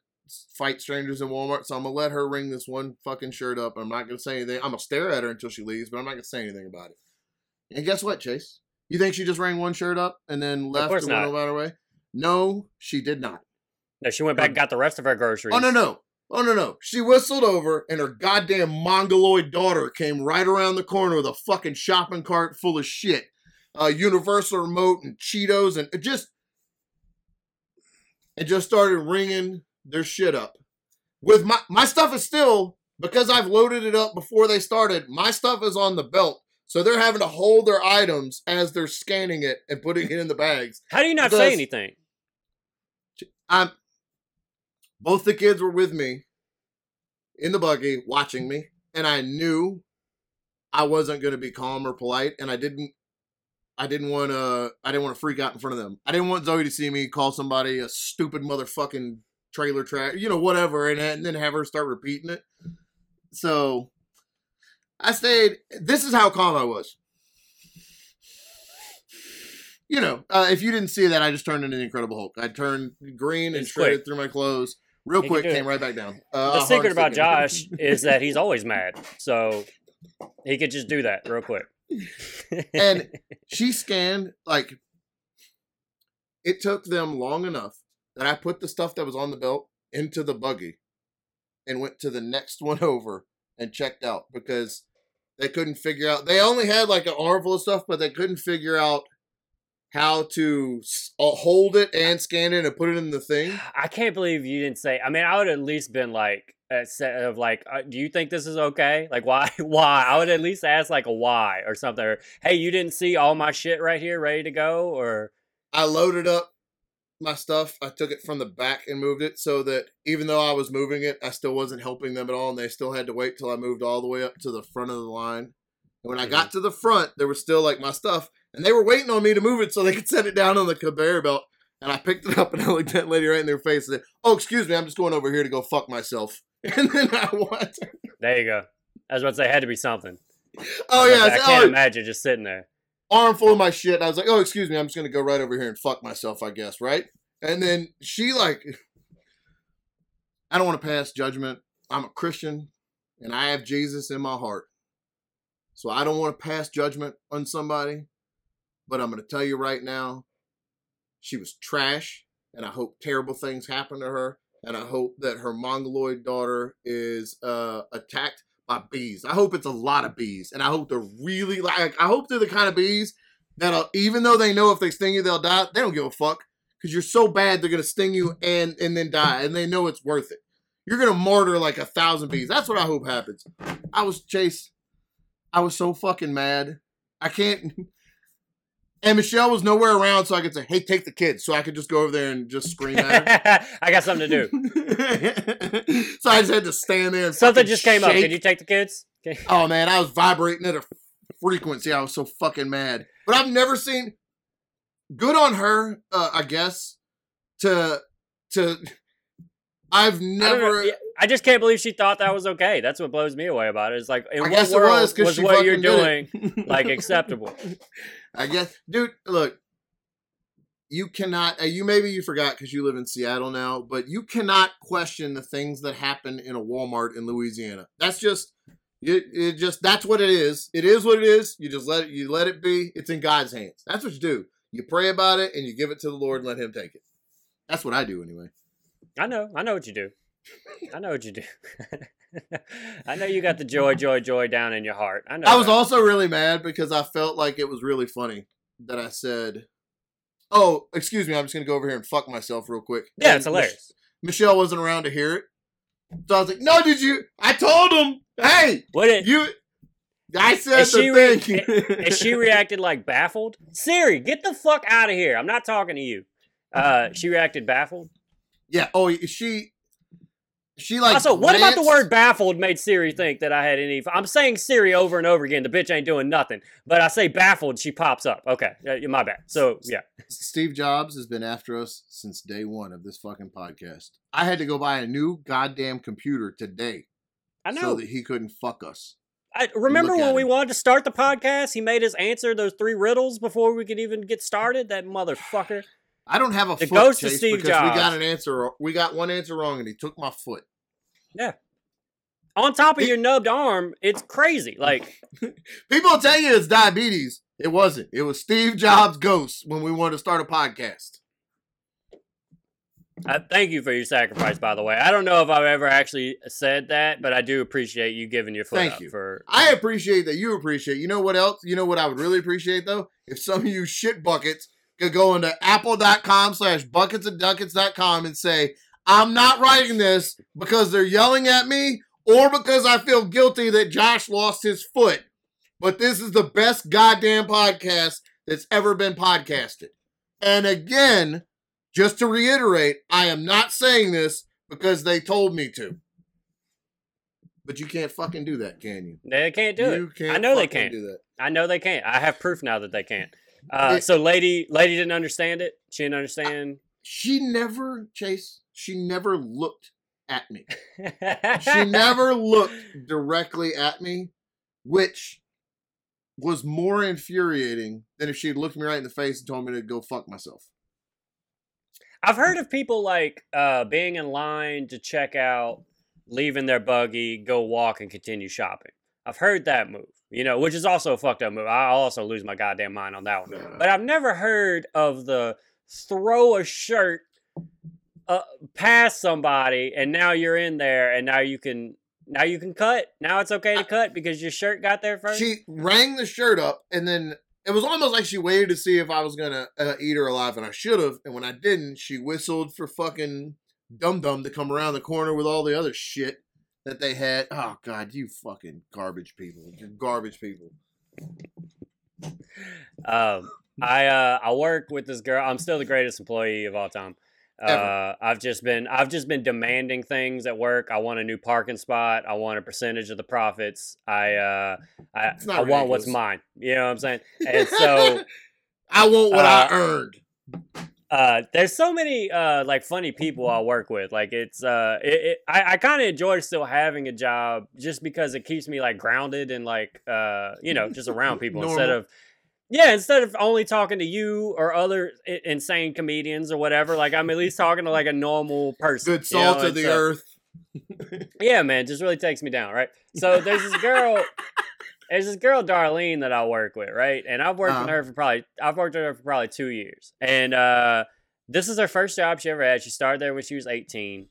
fight strangers in Walmart. So I'm gonna let her ring this one fucking shirt up. I'm not gonna say anything. I'm gonna stare at her until she leaves, but I'm not gonna say anything about it. And guess what, Chase? You think she just rang one shirt up and then left and went not. about her way? No, she did not. No, she went back and got the rest of her groceries. Oh no no. Oh no no. She whistled over and her goddamn mongoloid daughter came right around the corner with a fucking shopping cart full of shit. Uh universal remote and Cheetos and it just it just started ringing their shit up. With my my stuff is still because I've loaded it up before they started. My stuff is on the belt. So they're having to hold their items as they're scanning it and putting it in the bags. How do you not say anything? I'm both the kids were with me in the buggy watching me, and I knew I wasn't going to be calm or polite, and I didn't. I didn't want to. I didn't want to freak out in front of them. I didn't want Zoe to see me call somebody a stupid motherfucking trailer track, you know, whatever, and, and then have her start repeating it. So I stayed. This is how calm I was. you know, uh, if you didn't see that, I just turned into the Incredible Hulk. I turned green and It's shredded quick. through my clothes real quick, came right back down. Uh, the secret about Josh is that he's always mad, so he could just do that real quick. and *laughs* she scanned like it took them long enough that I put the stuff that was on the belt into the buggy and went to the next *laughs* one over and checked out because they couldn't figure out they only had like an armful of stuff but they couldn't figure out how to uh, hold it and scan it and put it in the thing *sighs* I can't believe you didn't say. I mean, I would at least been like, a set of like, uh, do you think this is okay? Like, why? *laughs* Why? I would at least ask like a why or something. Or, hey, you didn't see all my shit right here, ready to go? Or I loaded up my stuff. I took it from the back and moved it so that even though I was moving it, I still wasn't helping them at all, and they still had to wait till I moved all the way up to the front of the line. And when I got to the front, there was still like my stuff, and they were waiting on me to move it so they could set it down on the conveyor belt. And I picked it up and I looked that lady right in their face and said, "Oh, excuse me, I'm just going over here to go fuck myself." *laughs* And then I went, there you go. I was about to say, had to be something. "Oh yeah, I, I can't oh, imagine just sitting there. Arm full of my shit. I was like, "Oh, excuse me, I'm just gonna go right over here and fuck myself, I guess, right?" And then she like, *laughs* I don't want to pass judgment. I'm a Christian, and I have Jesus in my heart, so I don't want to pass judgment on somebody. But I'm gonna tell you right now, she was trash, and I hope terrible things happen to her, and I hope that her mongoloid daughter is uh, attacked by bees. I hope it's a lot of bees, and I hope they're really like. I hope they're the kind of bees that'll, uh, even though they know if they sting you they'll die, they don't give a fuck because you're so bad they're gonna sting you and and then die, and they know it's worth it. You're gonna martyr like a thousand bees. That's what I hope happens. I was chase. I was so fucking mad. I can't. *laughs* And Michelle was nowhere around, so I could say, "Hey, take the kids," so I could just go over there and just scream at her. *laughs* I got something to do. *laughs* so I just had to stand there. And Something just came up. shake. Can you take the kids? Okay. Oh man, I was vibrating at a frequency. I was so fucking mad. But I've never seen. Good on her, uh, I guess. To to, I've never. Yeah, I just can't believe she thought that was okay. That's what blows me away about it. It's like, in I what guess it world was was what you're doing like acceptable? *laughs* I guess, dude. Look, you cannot. Uh, you maybe you forgot because you live in Seattle now, but you cannot question the things that happen in a Walmart in Louisiana. That's just. It, it just that's what it is. It is what it is. You just let it. You let it be. It's in God's hands. That's what you do. You pray about it and you give it to the Lord and let Him take it. That's what I do anyway. I know. I know what you do. I know what you do. *laughs* I know you got the joy, *laughs* joy, joy down in your heart. I know. I was that. also really mad because I felt like it was really funny that I said, "Oh, excuse me, I'm just gonna go over here and fuck myself real quick." Yeah, And it's hilarious. Michelle wasn't around to hear it. So I was like, no, did you? I told him, hey, What it? you. I said the she re- thing. And she reacted like baffled. Siri, get the fuck out of here. I'm not talking to you. Uh, she reacted baffled. yeah. Oh, she. She like. also, what about the word baffled made Siri think that I had any? I'm saying Siri over and over again. The bitch ain't doing nothing. But I say baffled, she pops up. Okay, uh, my bad. So yeah, Steve Jobs has been after us since day one of this fucking podcast. I had to go buy a new goddamn computer today I know. so that he couldn't fuck us. I remember when we him. wanted to start the podcast. He made us answer those three riddles before we could even get started. That motherfucker. I don't have a The foot chase Steve because we got an answer. We got one answer wrong, and he took my foot. Yeah. On top of It- your nubbed arm, it's crazy. Like *laughs* People tell you it's diabetes. It wasn't. It was Steve Jobs' ghost when we wanted to start a podcast. Uh, thank you for your sacrifice, by the way. I don't know if I've ever actually said that, but I do appreciate you giving your foot Thank up you. for. I appreciate that you appreciate. You know what else? You know what I would really appreciate though? If some of you shit buckets could go into apple.com slash buckets and duckets.com and say, I'm not writing this because they're yelling at me or because I feel guilty that Josh lost his foot. But this is the best goddamn podcast that's ever been podcasted. And again, just to reiterate, I am not saying this because they told me to. But you can't fucking do that, can you? They can't do you it. Can't I know they can't. do that. I know they can't. I have proof now that they can't. Uh, It- so, lady, lady didn't understand it. She didn't understand. She never, Chase, she never looked at me. *laughs* She never looked directly at me, which was more infuriating than if she had looked me right in the face and told me to go fuck myself. I've heard of people like uh, being in line to check out, leaving their buggy, go walk, and continue shopping. I've heard that move, you know, which is also a fucked up move. I also lose my goddamn mind on that one. But I've never heard of the throw a shirt uh, past somebody and now you're in there and now you can now you can cut. Now it's okay to cut because your shirt got there first. She rang the shirt up and then it was almost like she waited to see if I was gonna uh, eat her alive, and I should have. And when I didn't, she whistled for fucking Dum Dum to come around the corner with all the other shit that they had. Oh God, you fucking garbage people! You garbage people. Um, I uh, I work with this girl. I'm still the greatest employee of all time. Uh, I've just been I've just been demanding things at work. I want a new parking spot. I want a percentage of the profits. I uh, I, I want what's mine. You know what I'm saying? *laughs* And so I want what uh, I earned. Uh, there's so many uh like funny people I work with. Like it's uh, it, it I, I kind of enjoy still having a job just because it keeps me like grounded and like uh, you know, just around people instead of yeah, instead of only talking to you or other insane comedians or whatever, like I'm at least talking to like a normal person. Good salt you know? of the earth. *laughs* yeah, man, just really takes me down, right? So there's this girl, *laughs* there's this girl Darlene that I work with, right? And I've worked uh-huh. with her for probably I've worked with her for probably two years, and uh, this is her first job she ever had. She started there when she was 18.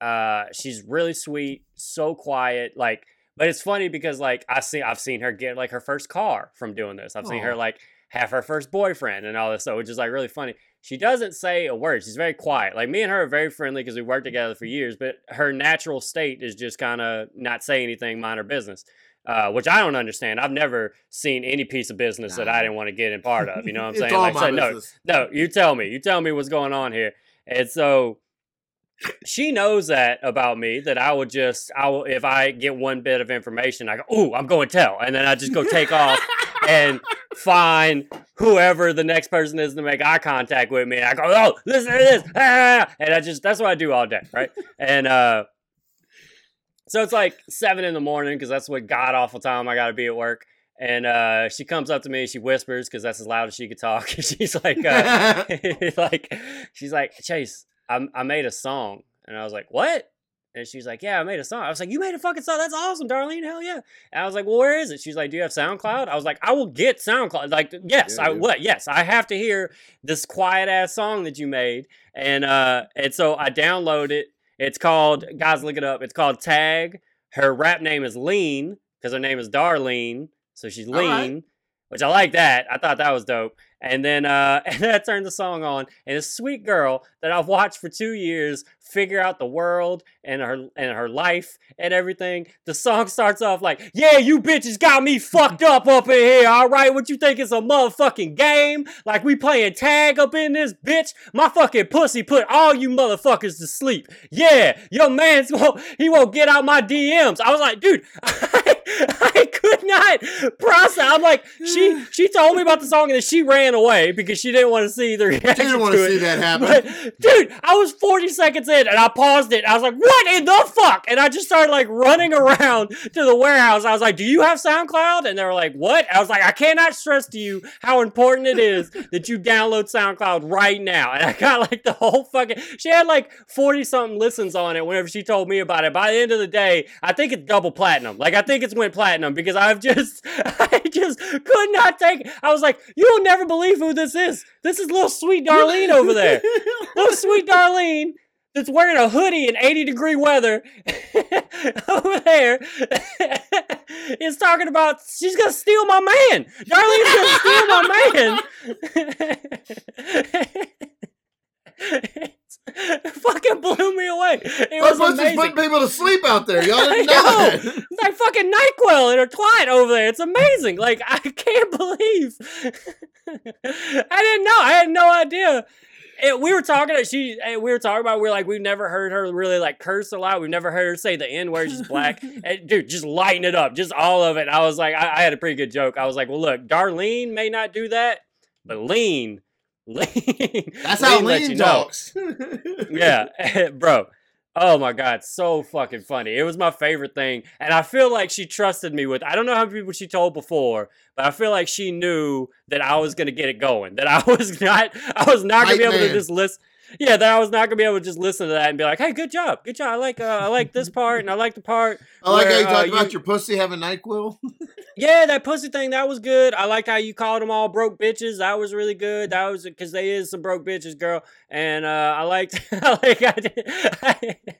Uh, she's really sweet, so quiet, like but it's funny because like I see I've seen her get like her first car from doing this. I've Aww. seen her like have her first boyfriend and all this stuff, which is like really funny. She doesn't say a word. She's very quiet. Like me and her are very friendly because we worked together for years, but her natural state is just kind of not say anything, mind her business. Uh, which I don't understand. I've never seen any piece of business nah. that I didn't want to get in part of. You know what I'm *laughs* saying? like, so, no, no, you tell me. You tell me what's going on here. And so she knows that about me that I will just I will if I get one bit of information I go oh I'm going to tell and then I just go take off *laughs* and find whoever the next person is to make eye contact with me and I go oh listen to this ah! *laughs* and I just that's what I do all day right and uh so it's like seven in the morning because that's what god awful time I got to be at work and uh, she comes up to me. She whispers because that's as loud as she could talk. *laughs* she's like, uh, *laughs* *laughs* like, she's like, Chase, I, I made a song. And I was like, what? And she's like, yeah, I made a song. I was like, you made a fucking song. That's awesome, Darlene. Hell yeah. And I was like, well, where is it? She's like, do you have SoundCloud? I was like, I will get SoundCloud. Like, yes, yeah, I what? Yes, I have to hear this quiet ass song that you made. And uh, and so I download it. It's called, guys, look it up. It's called Tag. Her rap name is Lean because her name is Darlene. So she's lean, right. which I like that. I thought that was dope. And then uh, *laughs* and then I turned the song on, and a sweet girl that I've watched for two years figure out the world and her and her life and everything. The song starts off like, "Yeah, you bitches got me fucked up up in here. All right, what you think it's a motherfucking game? Like we playing tag up in this bitch? My fucking pussy put all you motherfuckers to sleep. Yeah, your man's *laughs* won't he won't get out my DMs. I was like, dude, *laughs* I, I could not process. I'm like, she she told me about the song and then she ran away because she didn't want to see the reaction. She didn't want to see that happen. But, dude, I was 40 seconds in and I paused it. I was like, what in the fuck? And I just started like running around to the warehouse. I was like, do you have SoundCloud? And they were like, what? I was like, I cannot stress to you how important it is that you download SoundCloud right now. And I got like the whole fucking, she had like 40 something listens on it whenever she told me about it. By the end of the day, I think it's double platinum. Like, I think it's went platinum because I've just, *laughs* I just could not take it. I was like, you'll never believe who this is. This is little sweet Darlene over there. little *laughs* sweet Darlene that's wearing a hoodie in 80 degree weather *laughs* over there is talking about she's gonna steal my man. Darlene's gonna steal my man. It fucking blew me away. It was amazing. putting people to sleep out there. Y'all *laughs* didn't know. It's like fucking NyQuil and her twat over there. It's amazing. Like I can't believe. *laughs* I didn't know. I had no idea and we were talking. She we were talking about. We are like we've never heard her really like curse a lot. We've never heard her say the n word. She's black. *laughs* and, dude, just lighten it up, just all of it. I was like, I, I, had a pretty good joke. I was like, well, look, Darlene may not do that, but lean, *laughs* That's how lean talks. *laughs* yeah, *laughs* bro. Oh my god, so fucking funny. It was my favorite thing. And I feel like she trusted me with I don't know how many people she told before, but I feel like she knew that I was gonna get it going. That I was not I was not gonna Hype be able man. to just listen yeah, that I was not gonna be able to just listen to that and be like, "Hey, good job, good job. I like, uh, I like this part, and I like the part." I like how where, you talk uh, about your pussy having Nyquil. Yeah, that pussy thing that was good. I liked how you called them all broke bitches. That was really good. That was because they is some broke bitches, girl. And uh, I liked. *laughs* I like. I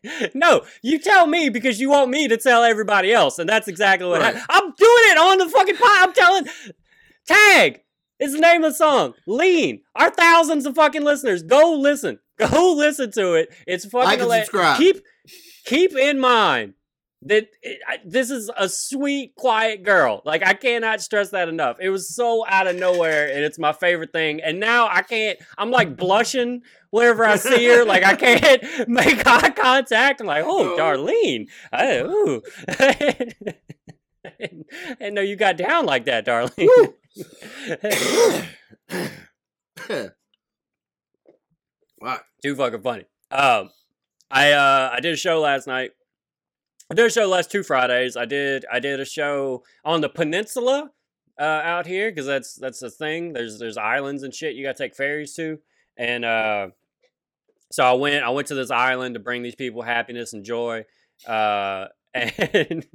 did, *laughs* no, you tell me because you want me to tell everybody else, and that's exactly what Right. happened. I'm doing it on the fucking pod. I'm telling. Tag is the name of the song. Lean. Our thousands of fucking listeners. Go listen. Go *laughs* listen to it. It's fucking. Like subscribe. Keep keep in mind that it, I, this is a sweet, quiet girl. Like I cannot stress that enough. It was so out of nowhere, and it's my favorite thing. And now I can't. I'm like blushing whenever I see her. Like I can't *laughs* make eye contact. I'm like, oh, Darlene. I, ooh. *laughs* and no, you got down like that, Darlene. Wow. *coughs* *coughs* *coughs* Too fucking funny. Um, I uh I did a show last night. I did a show last two Fridays. I did I did a show on the peninsula uh, out here because that's that's the thing. There's there's islands and shit you got to take ferries to, and uh, so I went I went to this island to bring these people happiness and joy. Uh, *laughs* and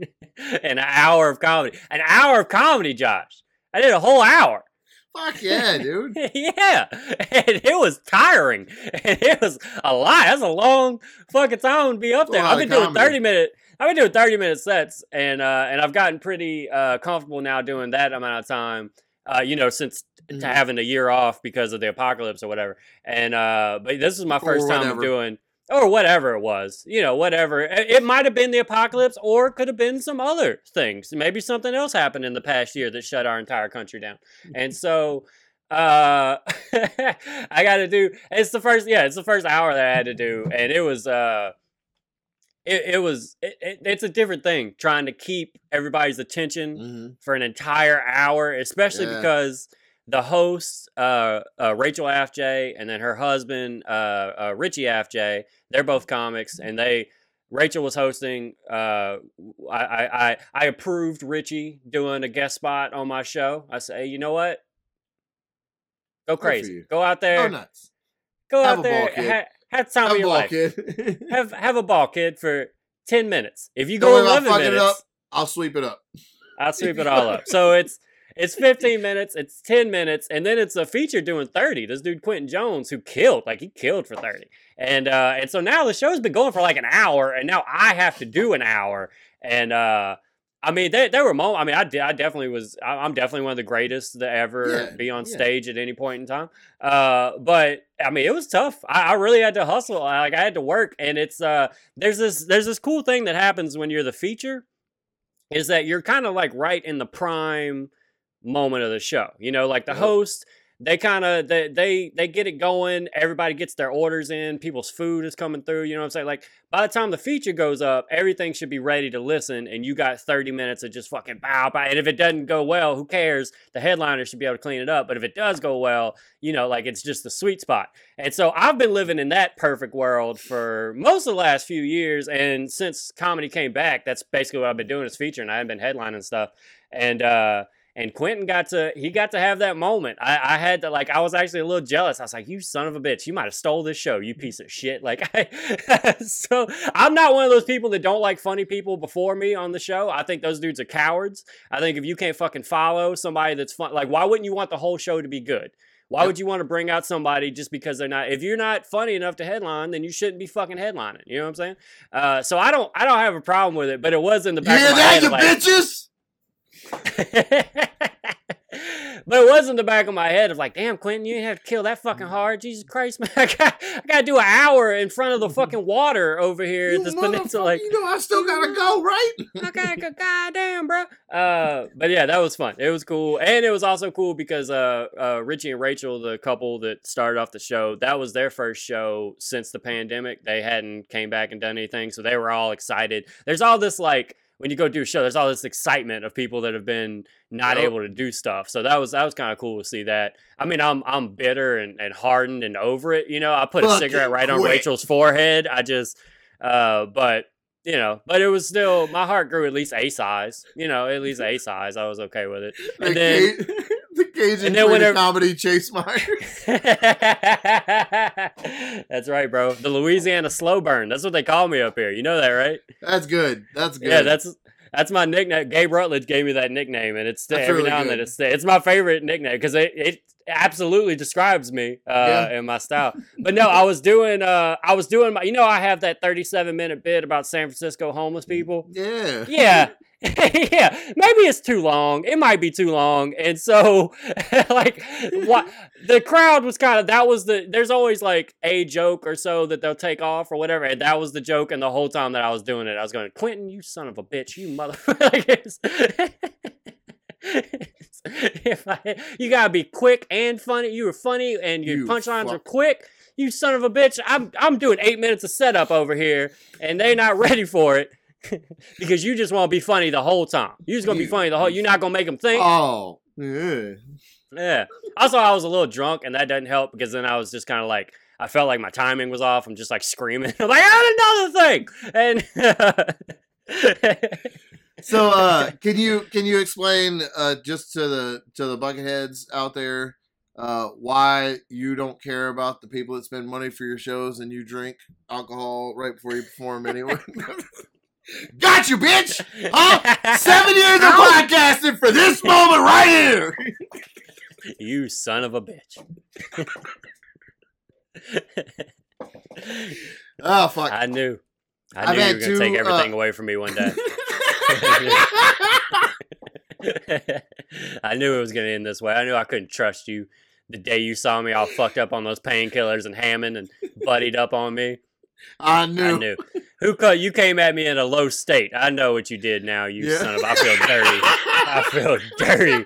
an hour of comedy, an hour of comedy, Josh. I did a whole hour. Fuck yeah, dude. *laughs* yeah, and it was tiring, *laughs* and it was a lot. That's a long fucking time to be up there. I've been doing thirty minute. I've been doing thirty minute sets, and uh, and I've gotten pretty uh, comfortable now doing that amount of time. Uh, you know, since Mhm. to having a year off because of the apocalypse or whatever. And uh, but this is my first time doing. Or whatever it was, you know, whatever. It, it might have been the apocalypse, or it could have been some other things. Maybe something else happened in the past year that shut our entire country down. And so, uh *laughs* i gotta do it's the first yeah it's the first hour that i had to do and it was uh it, it was it, it, it's a different thing trying to keep everybody's attention hmm for an entire hour especially Yeah. because the host uh, uh rachel afj and then her husband uh, uh richie afj they're both comics and they Rachel was hosting. Uh, I, I I I approved Richie doing a guest spot on my show. I say, hey, you know what? Go crazy. Go out Go there. nuts. Go Have out there. Have the time Have of a your ball, life. kid. *laughs* Have have a ball, kid, for ten minutes. If you go eleven it minutes, up. I'll sweep it up. I'll sweep it all up. *laughs* So it's it's 15 minutes, it's 10 minutes, and then it's a feature doing 30. This dude Quentin Jones, who killed, like he killed for 30. And uh and so now the show's been going for like an hour, and now I have to do an hour. And uh I mean, there, there were moments. I mean, I, de- I definitely was. I- I'm definitely one of the greatest to ever Yeah, be on yeah. stage at any point in time. Uh, but I mean, it was tough. I, I really had to hustle. I, like I had to work, and it's uh, there's this there's this cool thing that happens when you're the feature, is that you're kind of like right in the prime moment of the show. You know, like the host, they kind of they, they they get it going. Everybody gets their orders in. People's food is coming through. You know what I'm saying? Like by the time the feature goes up, everything should be ready to listen, and you got 30 minutes of just fucking bow bow. And if it doesn't go well, who cares? The headliner should be able to clean it up. But if it does go well, you know, like it's just the sweet spot. And so I've been living in that perfect world for most of the last few years. And since comedy came back, that's basically what I've been doing is featuring. I haven't been headlining stuff. And uh and Quentin got to he got to have that moment. I, I had to like I was actually a little jealous. I was like, "You son of a bitch! You might have stole this show, you piece of shit!" Like, *laughs* I, *laughs* so I'm not one of those people that don't like funny people before me on the show. I think those dudes are cowards. I think if you can't fucking follow somebody that's fun, like, why wouldn't you want the whole show to be good? Why would you want to bring out somebody just because they're not? If you're not funny enough to headline, then you shouldn't be fucking headlining. You know what I'm saying? Uh, so I don't, I don't have a problem with it. But it was in the back my that, you like, bitches? *laughs* but it was in the back of my head of like, damn, Quentin, you didn't have to kill that fucking hard. Jesus Christ, *laughs* man. I got, I got to do an hour in front of the fucking water over here You at this peninsula. Like, you know I still gotta go, right? *laughs* okay, good goddamn, bro. Uh, but yeah, that was fun. It was cool, and it was also cool because uh, uh, Richie and Rachel, the couple that started off the show, that was their first show since the pandemic. They hadn't came back and done anything, so they were all excited. There's all this like when you go do a show, there's all this excitement of people that have been not Yep. able to do stuff. So that was that was kind of cool to see that. I mean, I'm I'm bitter and, and hardened and over it. You know, I put a cigarette right on. Rachel's forehead. I just Uh, but you know, but it was still my heart grew at least a size. You know, at least a size. I was okay with it. And then *laughs* the Cajun and whenever- comedy, Chase Mayers. *laughs* *laughs* That's right, bro. The Louisiana slow burn. That's what they call me up here. You know that, right? That's good. That's good. Yeah, that's that's my nickname. Gabe Rutledge gave me that nickname, and it's That's every really now and then good. it's it's my favorite nickname because it, it absolutely describes me uh, Yeah. and my style. But no, I was doing uh I was doing my you know I have that thirty seven minute bit about San Francisco homeless people. yeah. Yeah. *laughs* yeah, maybe it's too long. It might be too long, and so *laughs* like, what *laughs* the crowd was kind of that was the. There's always like a joke or so that they'll take off or whatever, and that was the joke. And the whole time that I was doing it, I was going, "Quentin, you son of a bitch, you mother." if I, you gotta be quick and funny. You were funny, and your You punchlines are quick. You son of a bitch! I'm I'm doing eight minutes of setup over here, and they're not ready for it *laughs* because you just want to be funny the whole time. You're just gonna be funny the whole. You're not gonna make them think. Oh. Yeah. Yeah. Also, I was a little drunk, and that doesn't help because then I was just kind of like, I felt like my timing was off. I'm just like screaming. *laughs* I'm like, I had another thing, and *laughs* So uh can you can you explain uh just to the to the bucketheads out there uh why you don't care about the people that spend money for your shows and you drink alcohol right before you perform anyway? Got you, bitch! Huh? Seven years of podcasting for this moment right here. you son of a bitch. Oh fuck. I knew. I I've knew you were gonna take everything uh, away from me one day. *laughs* I knew it was gonna end this way. I knew I couldn't trust you. The day you saw me all fucked up on those painkillers and Hammond and buddied up on me, I knew. I knew. Who cut? You came at me in a low state. I know what you did. Now, you Yeah. son of. I feel dirty. I feel dirty.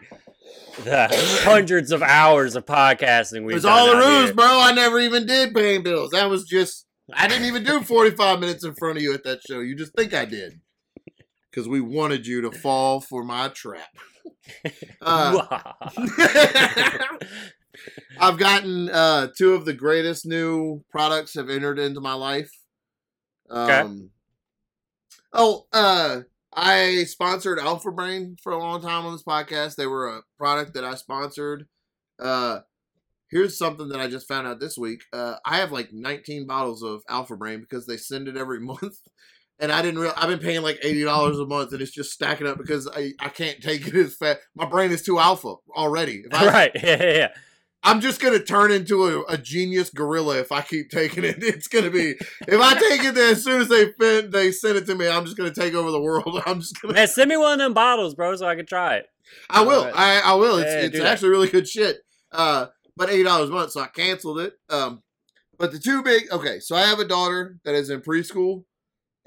The hundreds of hours of podcasting we've was done all a ruse, bro. I never even did paying bills. That was just I didn't even do 45 minutes in front of you at that show. You just think I did. Because we wanted you to fall for my trap. *laughs* Uh, *laughs* *laughs* I've gotten uh, two of the greatest new products have entered into my life. Okay. Um, Oh, uh, I sponsored Alpha Brain for a long time on this podcast. They were a product that I sponsored. Uh, here's something that I just found out this week. Uh, I have like 19 bottles of Alpha Brain because they send it every *laughs* month. And I didn't real. I've been paying like eighty dollars a month, and it's just stacking up because I, I can't take it as fast. My brain is too alpha already. If I, *laughs* right. *laughs* Yeah, yeah, yeah. I'm just gonna turn into a, a genius gorilla if I keep taking it. *laughs* It's gonna be if I take it there as soon as they fin- they send it to me, I'm just gonna take over the world. *laughs* I'm just gonna. Man, send me one of them bottles, bro, so I can try it. I will. Alright. I, I will. It's Yeah, it's do that. actually really good shit. Uh, but eighty dollars a month, so I canceled it. Um, but the two big okay. So I have a daughter that is in preschool,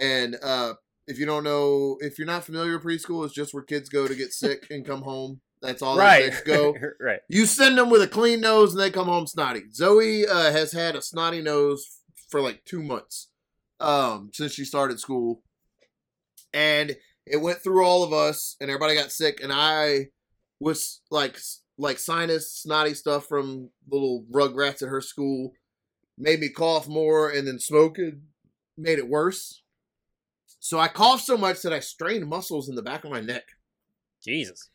and uh, if you don't know, if you're not familiar with preschool, it's just where kids go to get sick and come home. That's all right. they go. *laughs* right. You send them with a clean nose and they come home snotty. Zoe uh, has had a snotty nose for like two months um, since she started school. And it went through all of us and everybody got sick. And I was like, like sinus snotty stuff from little rugrats at her school made me cough more and then smoking made it worse. So I coughed so much that I strained muscles in the back of my neck. Jesus.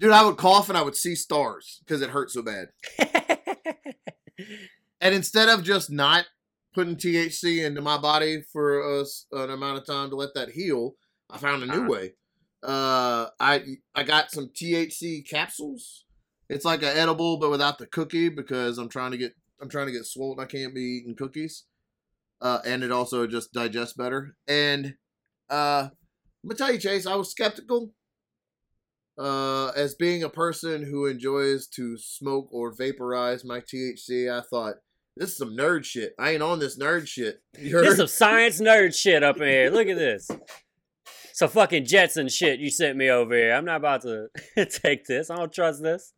Dude, I would cough and I would see stars because it hurt so bad. *laughs* And instead of just not putting THC into my body for a an amount of time to let that heal, I found a new Uh-huh. way. Uh, I I got some THC capsules. It's like an edible, but without the cookie because I'm trying to get I'm trying to get swollen. I can't be eating cookies. Uh, and it also just digests better. And uh, I'm gonna tell you, Chase, I was skeptical. Uh, as being a person who enjoys to smoke or vaporize my THC, I thought this is some nerd shit. I ain't on this nerd shit. *laughs* You There's heard? some science nerd shit up in here. Look at this. Some fucking Jetson shit you sent me over here. I'm not about to *laughs* take this. I don't trust this.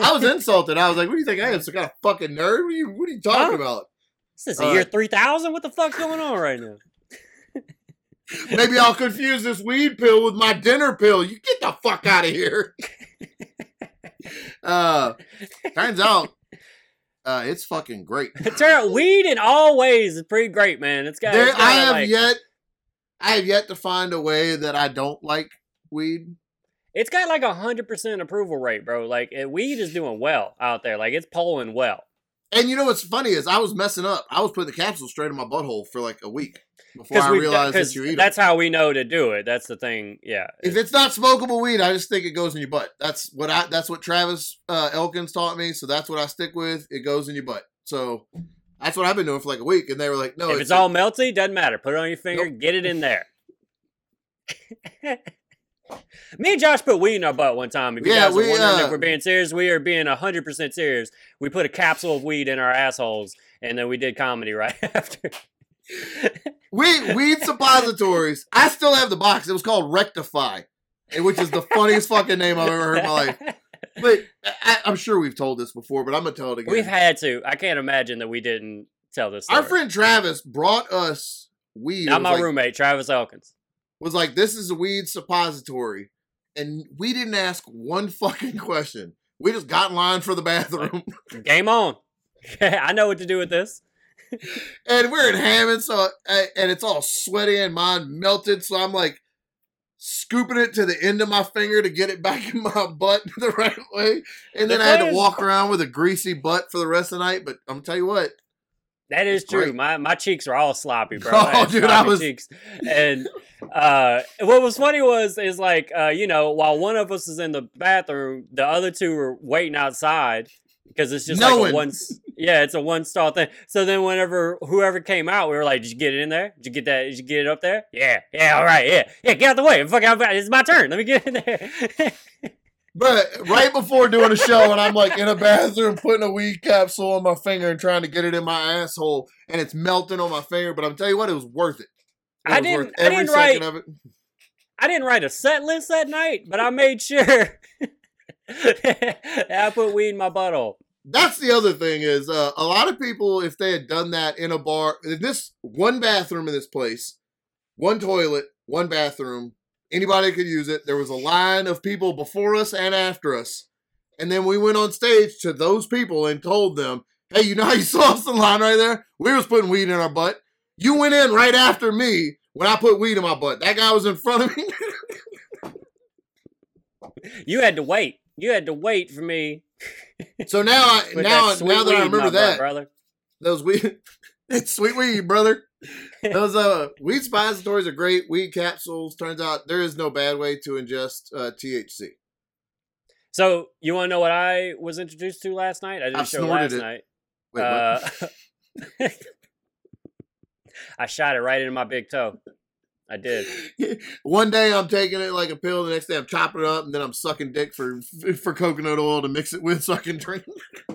I was *laughs* insulted. I was like, "What do you think I am? Some kind of fucking nerd? What are you, what are you talking Huh? about?" This is Uh, year 3000. What the fuck's going on right now? Maybe I'll confuse this weed pill with my dinner pill. You get the fuck out of here. *laughs* uh, turns out Uh, it's fucking great. *laughs* Turn out weed in all ways is pretty great, man. It's got. There, it's I got, have like, yet, I have yet to find a way that I don't like weed. It's got like a hundred percent approval rate, bro. Like weed is doing well out there. Like it's polling well. And you know what's funny is I was messing up. I was putting the capsule straight in my butthole for like a week before I realized that you eat that's how we know to do it. That's the thing. Yeah. If it's not smokable weed, I just think it goes in your butt. That's what I. That's what Travis uh, Elkins taught me. So that's what I stick with. It goes in your butt. So that's what I've been doing for like a week. And they were like, "No, if it's all melty, doesn't matter. Put it on your finger, get it in there. *laughs* Me and Josh put weed in our butt one time. If you Yeah, guys are we, wondering uh, if we're being serious, we are being hundred percent serious. We put a capsule of weed in our assholes, and then we did comedy *laughs* right after. weed weed suppositories. I still have the box. It was called Rectify, which is the funniest fucking name I've ever heard in my life. But I, I'm sure we've told this before, but I'm gonna tell it again. We've had to. I can't imagine that we didn't tell this. Story. Our friend Travis brought us weed. Not my like- roommate, Travis Elkins. Was like, "This is a weed suppository," and we didn't ask one fucking question. We just got in line for the bathroom, *laughs* Game on. *laughs* I know what to do with this. and we're in Hammond, so and it's all sweaty and mine melted. So I'm like scooping it to the end of my finger to get it back in my butt *laughs* the right way, and then The I had to walk around with a greasy butt for the rest of the night. But I'm gonna tell you what, That is true. great. My my cheeks are all sloppy, bro. *laughs* Oh, dude, I was- cheeks. And uh, what was funny was is like uh, you know while one of us is in the bathroom, the other two were waiting outside because it's just like Knowing. a one. Yeah, it's a one stall thing. So then whenever whoever came out, we were like, "Did you get it in there? Did you get that? Did you get it up there? Yeah, yeah, all right, yeah, yeah. Get out the way. Fuck out. It's my turn. Let me get in there. *laughs* but right before doing a show, and I'm like in a bathroom putting a weed capsule on my finger and trying to get it in my asshole, and it's melting on my finger. But I'm telling you what, it was worth it. It I was didn't- worth I didn't second write- of it. I didn't write a set list that night, but I made sure *laughs* I put weed in my butthole. That's the other thing is uh, a lot of people, if they had done that in a bar, in this one bathroom in this place, one toilet, one bathroom, anybody could use it. There was a line of people before us and after us, and then we went on stage to those people and told them, "Hey, you know how you *laughs* saw us in line right there? We was putting weed in our butt. You went in right after me when I put weed in my butt. That guy was in front of me." *laughs* You had to wait. You had to wait for me. so now, I, *laughs* now, that now that I remember that, brother. those weed it's sweet weed brother those uh weed suppositories are great weed capsules turns out there is no bad way to ingest uh, thc So you want to know what I was introduced to last night? I did a I've show last it. night. Wait, Uh, *laughs* I shot it right into my big toe. I did. *laughs* one day i'm taking it like a pill the next day i'm chopping it up and then i'm sucking dick for for coconut oil to mix it with so i can drink *laughs*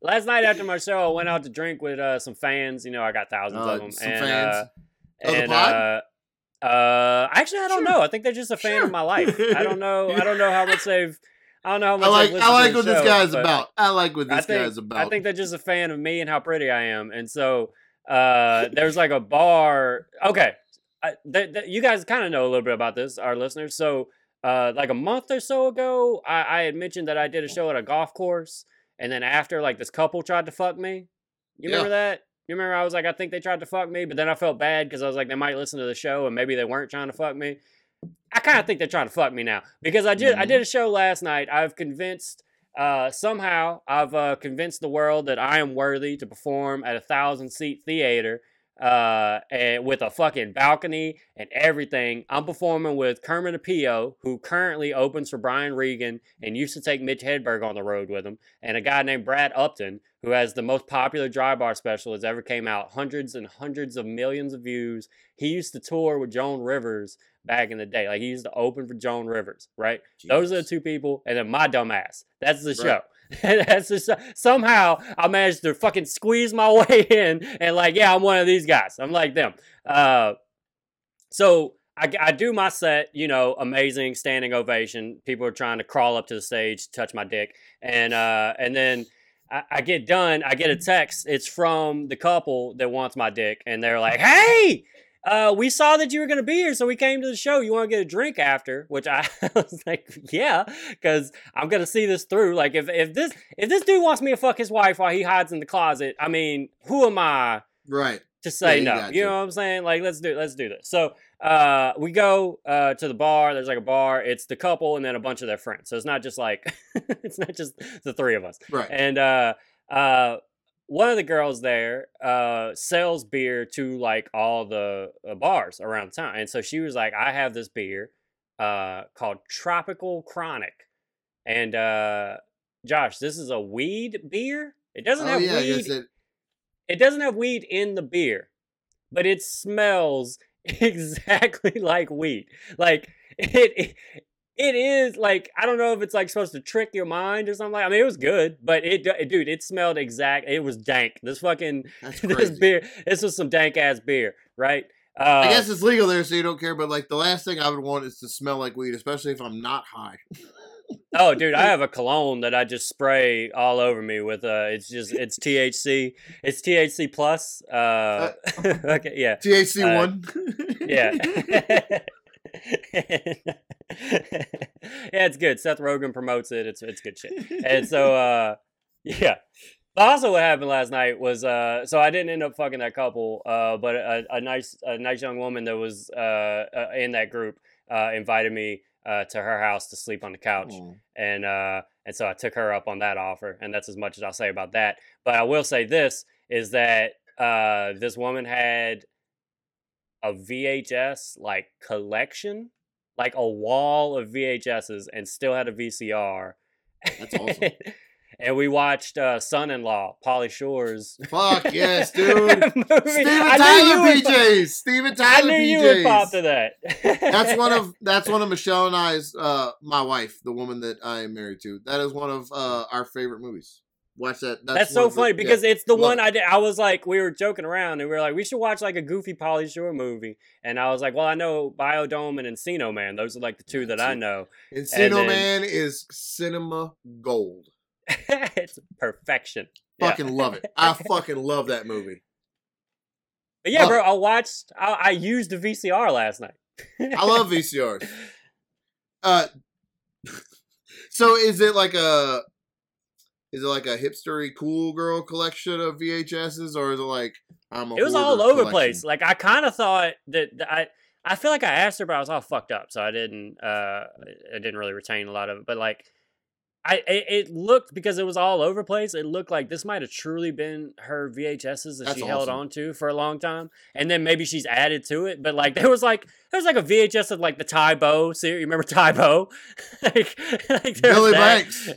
Last night after my show, I went out to drink with uh, some fans. You know, I got thousands Uh, of them. some and, fans? Uh, Of the pod? Uh, uh, actually, I don't Sure. know. I think they're just a fan Sure. of my life. I don't know. I don't know how much *laughs* they've. I don't know how much i like i like what this guy's about i like what this think, guy's about I think they're just a fan of me and how pretty I am. And so uh, there's like a bar. Okay. I, th- th- you guys kind of know a little bit about this, our listeners. So, uh, like a month or so ago, I, I had mentioned that I did a show at a golf course. And then after, like, this couple tried to fuck me. You remember that? You remember I was like, I think they tried to fuck me, but then I felt bad because I was like, they might listen to the show and maybe they weren't trying to fuck me. I kind of think they're trying to fuck me now because I did I Mhm. did a show last night. I've convinced uh, somehow I've uh, convinced the world that I am worthy to perform at a thousand seat theater uh, and with a fucking balcony and everything. I'm performing with Kermit Apio, who currently opens for Brian Regan and used to take Mitch Hedberg on the road with him, and a guy named Brad Upton, who has the most popular dry bar special that's ever came out, hundreds and hundreds of millions of views. He used to tour with Joan Rivers back in the day. Like he used to open for Joan Rivers, right? Those are the two people, and then my dumb ass. That's the Right. show. *laughs* That's the show. Somehow I managed to fucking squeeze my *laughs* way in, and like, yeah, I'm one of these guys. I'm like them. Uh, so I, I do my set, you know, amazing standing ovation. People are trying to crawl up to the stage, touch my dick, and uh, and then I, I get done. I get a text. It's from the couple that wants my dick, and they're like, "Hey, uh, we saw that you were gonna be here, so we came to the show. You want to get a drink after? Which I *laughs* was like, yeah, because I'm gonna see this through. Like, if if this if this dude wants me to fuck his wife while he hides in the closet, I mean, who am I Right. to say Yeah, no? got You know what I'm saying? Like, let's do let's do this. So, uh, we go uh to the bar. There's like a bar. It's the couple and then a bunch of their friends. So it's not just like *laughs* it's not just the three of us. Right. And uh, uh, one of the girls there uh, sells beer to like all the uh, bars around town. And so she was like, I have this beer uh, called Tropical Chronic. And uh, Josh, this is a weed beer. It doesn't Oh have yeah, weed. it. It doesn't have weed in the beer, but it smells *laughs* exactly like weed. Like *laughs* it, it is like I don't know if it's like supposed to trick your mind or something. Like I mean, it was good, but it, dude, it smelled exact. It was dank. This fucking *laughs* *laughs* this beer. This was some dank ass beer, right? Uh, I guess it's legal there, so you don't care. But like the last thing I would want is to smell like weed, especially if I'm not high. *laughs* Oh, dude, I have a cologne that I just spray all over me with. Uh, it's just it's THC. It's THC plus. Uh, okay, yeah. THC Uh, one. Yeah. *laughs* yeah, it's good. Seth Rogen promotes it. It's it's good shit. And so *laughs* uh yeah. But also what happened last night was uh so I didn't end up fucking that couple, uh but a, a nice a nice young woman that was uh, uh in that group uh invited me uh to her house to sleep on the couch Oh. and uh and so I took her up on that offer, and that's as much as I'll say about that. But I will say this is that uh this woman had a VHS like collection, like a wall of VHSs, and still had a VCR. That's awesome. *laughs* and we watched uh, Son-in-Law, Pauly Shore's *laughs* Fuck yes, dude. *laughs* Steven I Tyler PJs. Steven I Tyler knew you would pop PJs. to that. That's one of that's one of Michelle and I's uh my wife, the woman that I am married to. That is one of uh our favorite movies. Watch that. That's, That's so funny yeah. because it's the one it. I did. I was like, we were joking around and we were like, we should watch like a goofy Pauly Shore movie. And I was like, well, I know Biodome and Encino Man. Those are like the two that I know. Encino then- Man is cinema gold. *laughs* it's perfection. Yeah. Fucking love it. I fucking love that movie. But yeah, bro, I watched. I, I used the VCR last night. I love VCRs. *laughs* Uh, *laughs* so is it like a is it like a hipstery cool girl collection of VHSs, or is it like I'm a It was all over the place. Like I kind of thought that, that I. I feel like I asked her, but I was all fucked up, so I didn't. Uh, I didn't really retain a lot of it. But like, I it, it looked because it was all over the place. It looked like this might have truly been her VHSs that That's she held on to for a long time, and then maybe she's added to it. But like, *laughs* there was like there was like a VHS of like the Tae Bo series. You remember Tae Bo? *laughs* like, *laughs* like Billy. Blanks.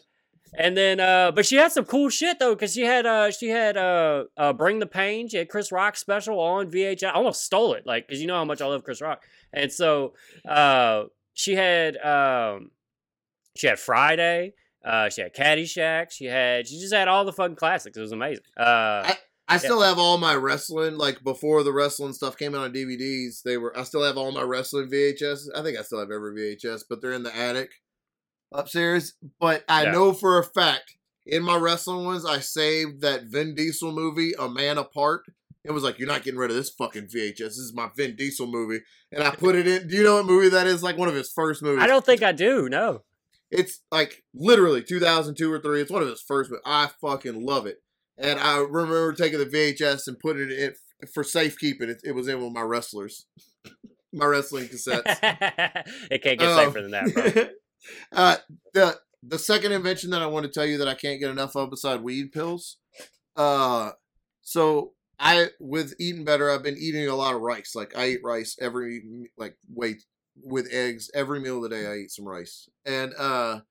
And then, uh, but she had some cool shit though, because she had, uh, she had, uh, uh, Bring the Pain. She had Chris Rock special on VHS. I almost stole it, like, because you know how much I love Chris Rock. And so, uh, she had, um, she had Friday. Uh, she had Caddyshack. She had, she just had all the fucking classics. It was amazing. Uh, I still have all my wrestling, like before the wrestling stuff came out on DVDs. They were. I still have all my wrestling VHS. I think I still have every VHS, but they're in the attic upstairs. But I Yeah. know for a fact in my wrestling ones, I saved that Vin Diesel movie, A Man Apart. It was like, you're not getting rid of this fucking VHS. This is my Vin Diesel movie, and I put it in. Do you know what movie that is? Like one of his first movies. I don't think I do. No. It's like literally 2002 or three. It's one of his first, but I fucking love it. And I remember taking the VHS and putting it in for safekeeping. It, it was in with my wrestlers, *laughs* my wrestling cassettes. *laughs* it can't get Um, safer than that, bro. *laughs* uh, the the second invention that I want to tell you that I can't get enough of beside weed pills. Uh, so I with eating better, I've been eating a lot of rice. Like I eat rice every like wait with eggs every meal of the day. I eat some rice, and uh,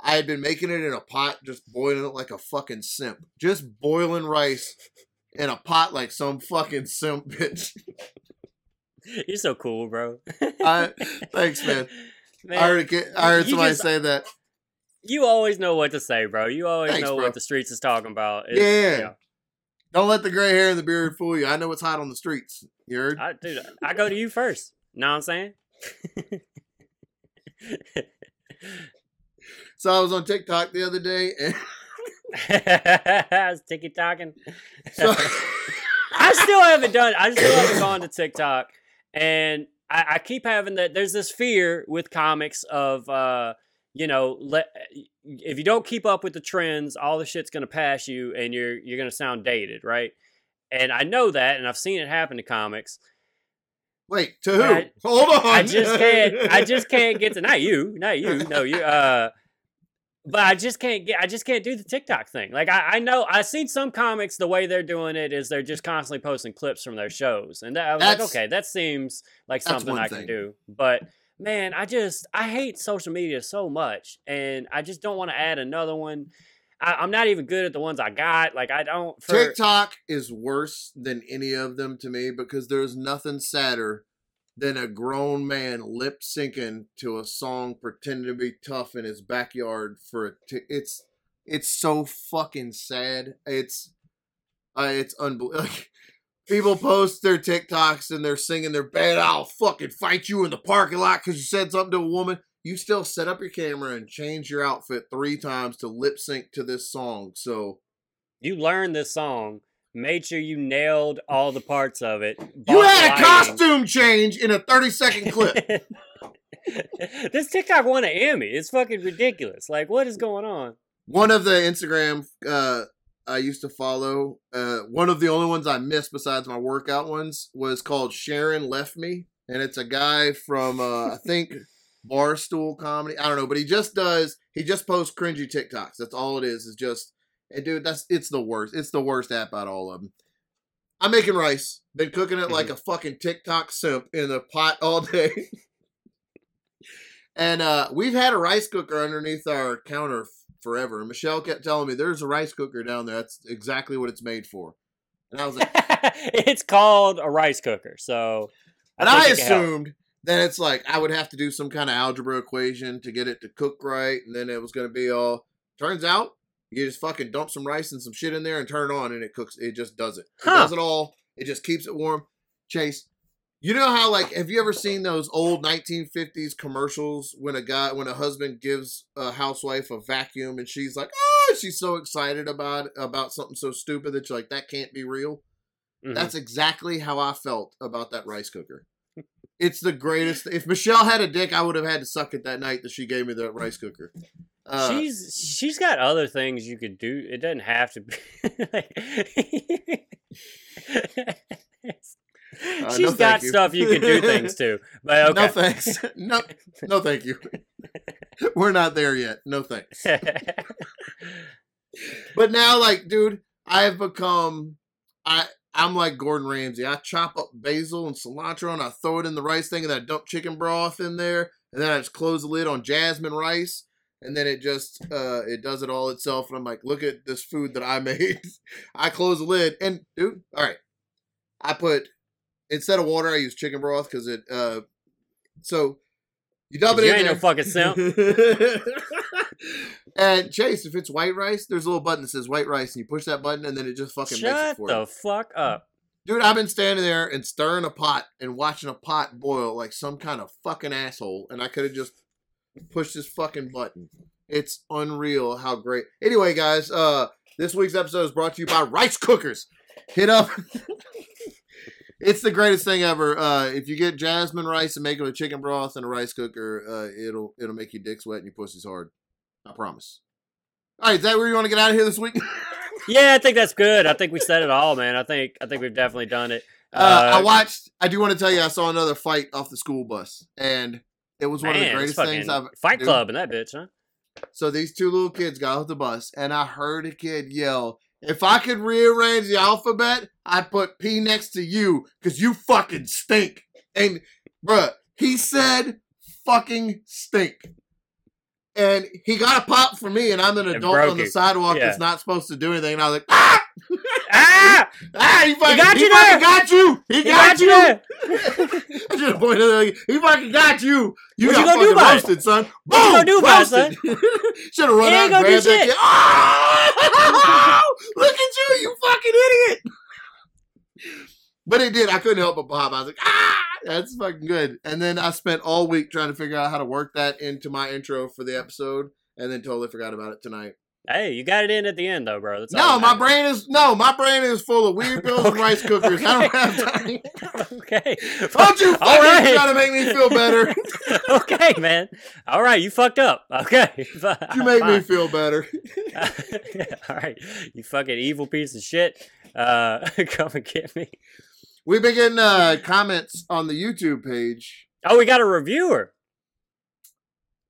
I had been making it in a pot, just boiling it like a fucking simp, just boiling rice in a pot like some fucking simp *laughs* bitch. You're so cool, bro. I, thanks, man. *laughs* Man, I heard, I heard somebody just- say that. you always know what to say, bro. You always Thanks, know bro. what the streets is talking about. It's, Yeah. you know, Don't let the gray hair and the beard fool you. I know it's hot on the streets. You heard? I, dude, I go to you first. Know what I'm saying? *laughs* So I was on TikTok the other day, and *laughs* I was ticky talking. so *laughs* I still haven't done. I still haven't gone to TikTok and I, I keep having that. There's this fear with comics of, uh, you know, let if you don't keep up with the trends, all the shit's gonna pass you, and you're you're gonna sound dated, right? And I know that, and I've seen it happen to comics. Wait, to who? I- Hold on. I just can't. I just can't get to not you, not you, no you. *laughs* Uh, but I just can't get. I just can't do the TikTok thing. Like I, I know I've seen some comics. The way they're doing it is they're just constantly posting clips from their shows, and that, I was like, That's- okay, that seems like something I can do. But man, I just I hate social media so much, and I just don't want to add another one. I, I'm not even good at the ones I got. Like I don't. For, TikTok is worse than any of them to me because there's nothing sadder than a grown man lip syncing to a song pretending to be tough in his backyard for a t- it's it's so fucking sad. It's uh, it's unbelievable. *laughs* Like, people post their TikToks and they're singing their bad. I'll fucking fight you in the parking lot because you said something to a woman. You still set up your camera and change your outfit three times to lip sync to this song. So you learned this song. Made sure you nailed all the parts of it. You had a costume change in a 30 second clip. *laughs* this TikTok won an Emmy. It's fucking ridiculous. Like, what is going on? one of the Instagram uh, I used to follow, uh, one of the only ones I missed besides my workout ones was called Sharon Left Me. And it's a guy from, uh, I think, *laughs* Barstool Comedy. I don't know, but he just does, he just posts cringy TikToks. That's all it is, is just, and dude, that's, it's the worst. It's the worst app out of all of them. I'm making rice. Been cooking it like a fucking TikTok simp in a pot all *laughs* day. and uh, we've had a rice cooker underneath our counter forever. And Michelle kept telling me there's a rice cooker down there. That's exactly what it's made for. And I was like, *laughs* it's called a rice cooker. So, and I can help. assumed that it's like I would have to do some kind of algebra equation to get it to cook right, and then it was going to be all. Turns out you just fucking dump some rice and some shit in there and turn it on, and it cooks. It just does it. It Huh. does it all. It just keeps it warm. Chase, you know how like have you ever seen those old 1950s commercials when a guy when a husband gives a housewife a vacuum and she's like, oh, she's so excited about about something so stupid that you're like that can't be real. mhm. That's exactly how I felt about that rice cooker. It's the greatest. If Michelle had a dick, I would have had to suck it that night that she gave me that rice cooker. Uh, she's she's got other things you could do. It doesn't have to be. *laughs* like, Uh, she's no, got you. stuff you can do things *laughs* to. But okay. No thanks. *laughs* No, no, thank you. We're not there yet. No thanks. But now, like, dude, I have become. I I'm like Gordon Ramsay. I chop up basil and cilantro and I throw it in the rice thing and then I dump chicken broth in there and then I just close the lid on jasmine rice and then it just uh it does it all itself and I'm like, look at this food that I *laughs* made. I close the lid and dude, all right. I put instead of water, I use chicken broth because it uh so you dump it You in ain't no fucking simp. *laughs* and Chase, if it's white rice, there's a little button that says white rice, and you push that button, and then it just fucking makes it Shut for the you. fuck up. Dude, I've been standing there and stirring a pot and watching a pot boil like some kind of fucking asshole, and I could have just pushed this fucking button. It's unreal how great. Anyway, guys, uh, this week's episode is brought to you by rice cookers. Hit up. *laughs* it's the greatest thing ever. Uh, if you get jasmine rice and make it with chicken broth and a rice cooker, uh, it'll it'll make your dick sweat and your pussy's hard. I promise. All right, is that where you want to get out of here this week? *laughs* Yeah, I think that's good. I think we said it all, man. I think I think we've definitely done it. Uh, I watched. I do want to tell you, I saw another fight off the school bus, and it was one of the greatest things I've. Fight dude. Club and that bitch, huh? So these two little kids got off the bus, and I heard a kid yell, "If I could rearrange the alphabet, I'd put P next to you, cause you fucking stink." And bruh, he said, "Fucking stink." And he got a pop for me, and I'm an adult on the you. sidewalk Yeah. that's not supposed to do anything. And I was like, "Ah, *laughs* Ah! ah, he fucking, got he you fucking there. got you, he, He got, you." there. *laughs* I should have pointed him, he fucking got you. You What got you gonna do fucking it? roasted, son. What you gonna Boom, do about it, roasted. *laughs* should have run He out and grabbed that shit. kid. Oh! *laughs* Look at you, you fucking idiot. But it did. I couldn't help but bob. I was like, ah, that's fucking good. And then I spent all week trying to figure out how to work that into my intro for the episode, and then totally forgot about it tonight. Hey, you got it in at the end though, bro. That's no, my brain is no, my brain is full of weird *laughs* pills and rice cookers. I don't have time. *laughs* okay. *laughs* Don't you All fucking right. try to make me feel better. okay, man. All right, you fucked up. Okay. You make me feel better. All right, you fucking evil piece of shit. Uh, come and get me. We've been getting uh, comments on the YouTube page. Oh, we got a reviewer.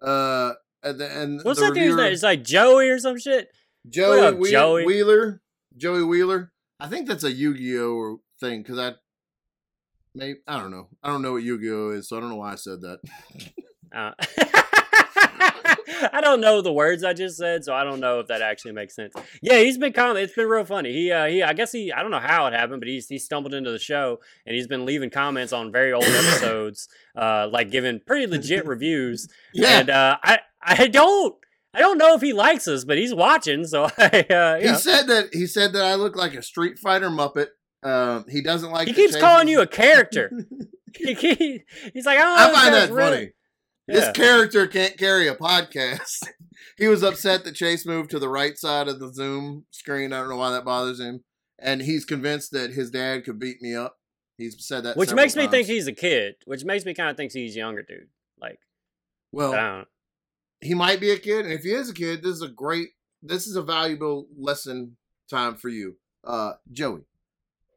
Uh, and, the, and What's the that dude's name? It's like Joey or some shit. Joey, up, Wheel- Joey? Wheeler. Joey Wheeler. I think that's a Yu-Gi-Oh thing because I, maybe I don't know. I don't know what Yu-Gi-Oh is, so I don't know why I said that. Uh, *laughs* I don't know the words I just said, so I don't know if that actually makes sense. Yeah, he's been comment. It's been real funny. He, uh, he, I guess he, I don't know how it happened, but he's he stumbled into the show and he's been leaving comments on very old episodes, uh, like giving pretty legit reviews. *laughs* Yeah, And uh, I, I don't, I don't know if he likes us, but he's watching, so *laughs* I, uh, he know. said that he said that I look like a Street Fighter Muppet. Um, he doesn't like. he keeps calling you a character. *laughs* *laughs* he, he- he's like, oh, I find that really- funny. This Yeah. character can't carry a podcast. he was upset that Chase moved to the right side of the Zoom screen. I don't know why that bothers him. And he's convinced that his dad could beat me up. He's said that. Which makes me think he's a kid. Which makes me kind of think he's younger, dude. Like, well. He might be a kid, and if he is a kid, this is a great, this is a valuable lesson time for you, uh, Joey.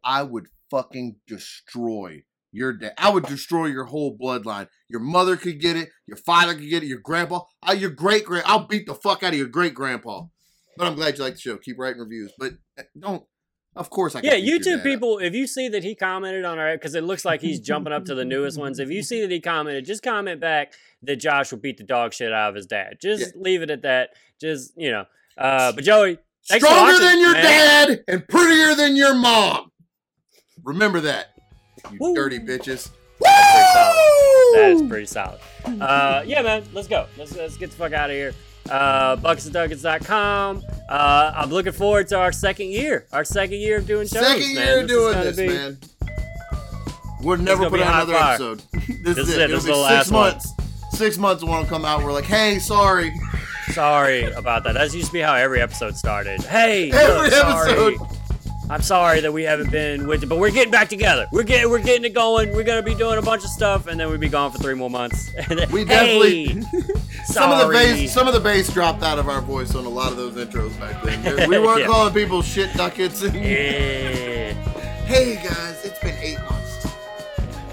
I would fucking destroy your dad. I would destroy your whole bloodline. Your mother could get it. Your father could get it. Your grandpa, uh, your great grand. I'll beat the fuck out of your great grandpa. But I'm glad you like the show. Keep writing reviews, but uh, don't. Of course, I can Yeah, YouTube people, if you see that he commented on our, because it looks like he's jumping up to the newest ones. If you see that he commented, just comment back that Josh will beat the dog shit out of his dad. Just leave it at that. Just you know. Uh, but Joey, Stronger watching, than your man. dad and prettier than your mom. Remember that, you Woo. dirty bitches. pretty solid. That is pretty solid. Uh, yeah, man, let's go. Let's, let's get the fuck out of here. Uh, bucketsofduckets.com. Uh, I'm looking forward to our second year. Our second year of doing shows. Second man. year This doing this, be- man. We'll never gonna put out another fire. episode. *laughs* this, This is it. it. It'll This is be the six last one. months. Six months won't come out. We're like, hey, sorry. Sorry about that. That used to be how every episode started. Hey, Every look, sorry. I'm sorry that we haven't been with you, but we're getting back together. We're getting we're getting it going. We're gonna be doing a bunch of stuff, and then we'll be gone for three more months. *laughs* Then, We definitely hey, *laughs* some of the bass some of the bass dropped out of our voice on a lot of those intros back then. *laughs* We weren't Yeah. calling people shit duckets. And, Yeah. hey guys, it's been eight months.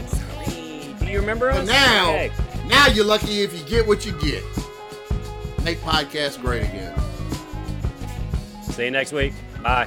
Sorry. Do you remember us? But now, Okay. now you're lucky if you get what you get. Make podcasts great again. See you next week. Bye.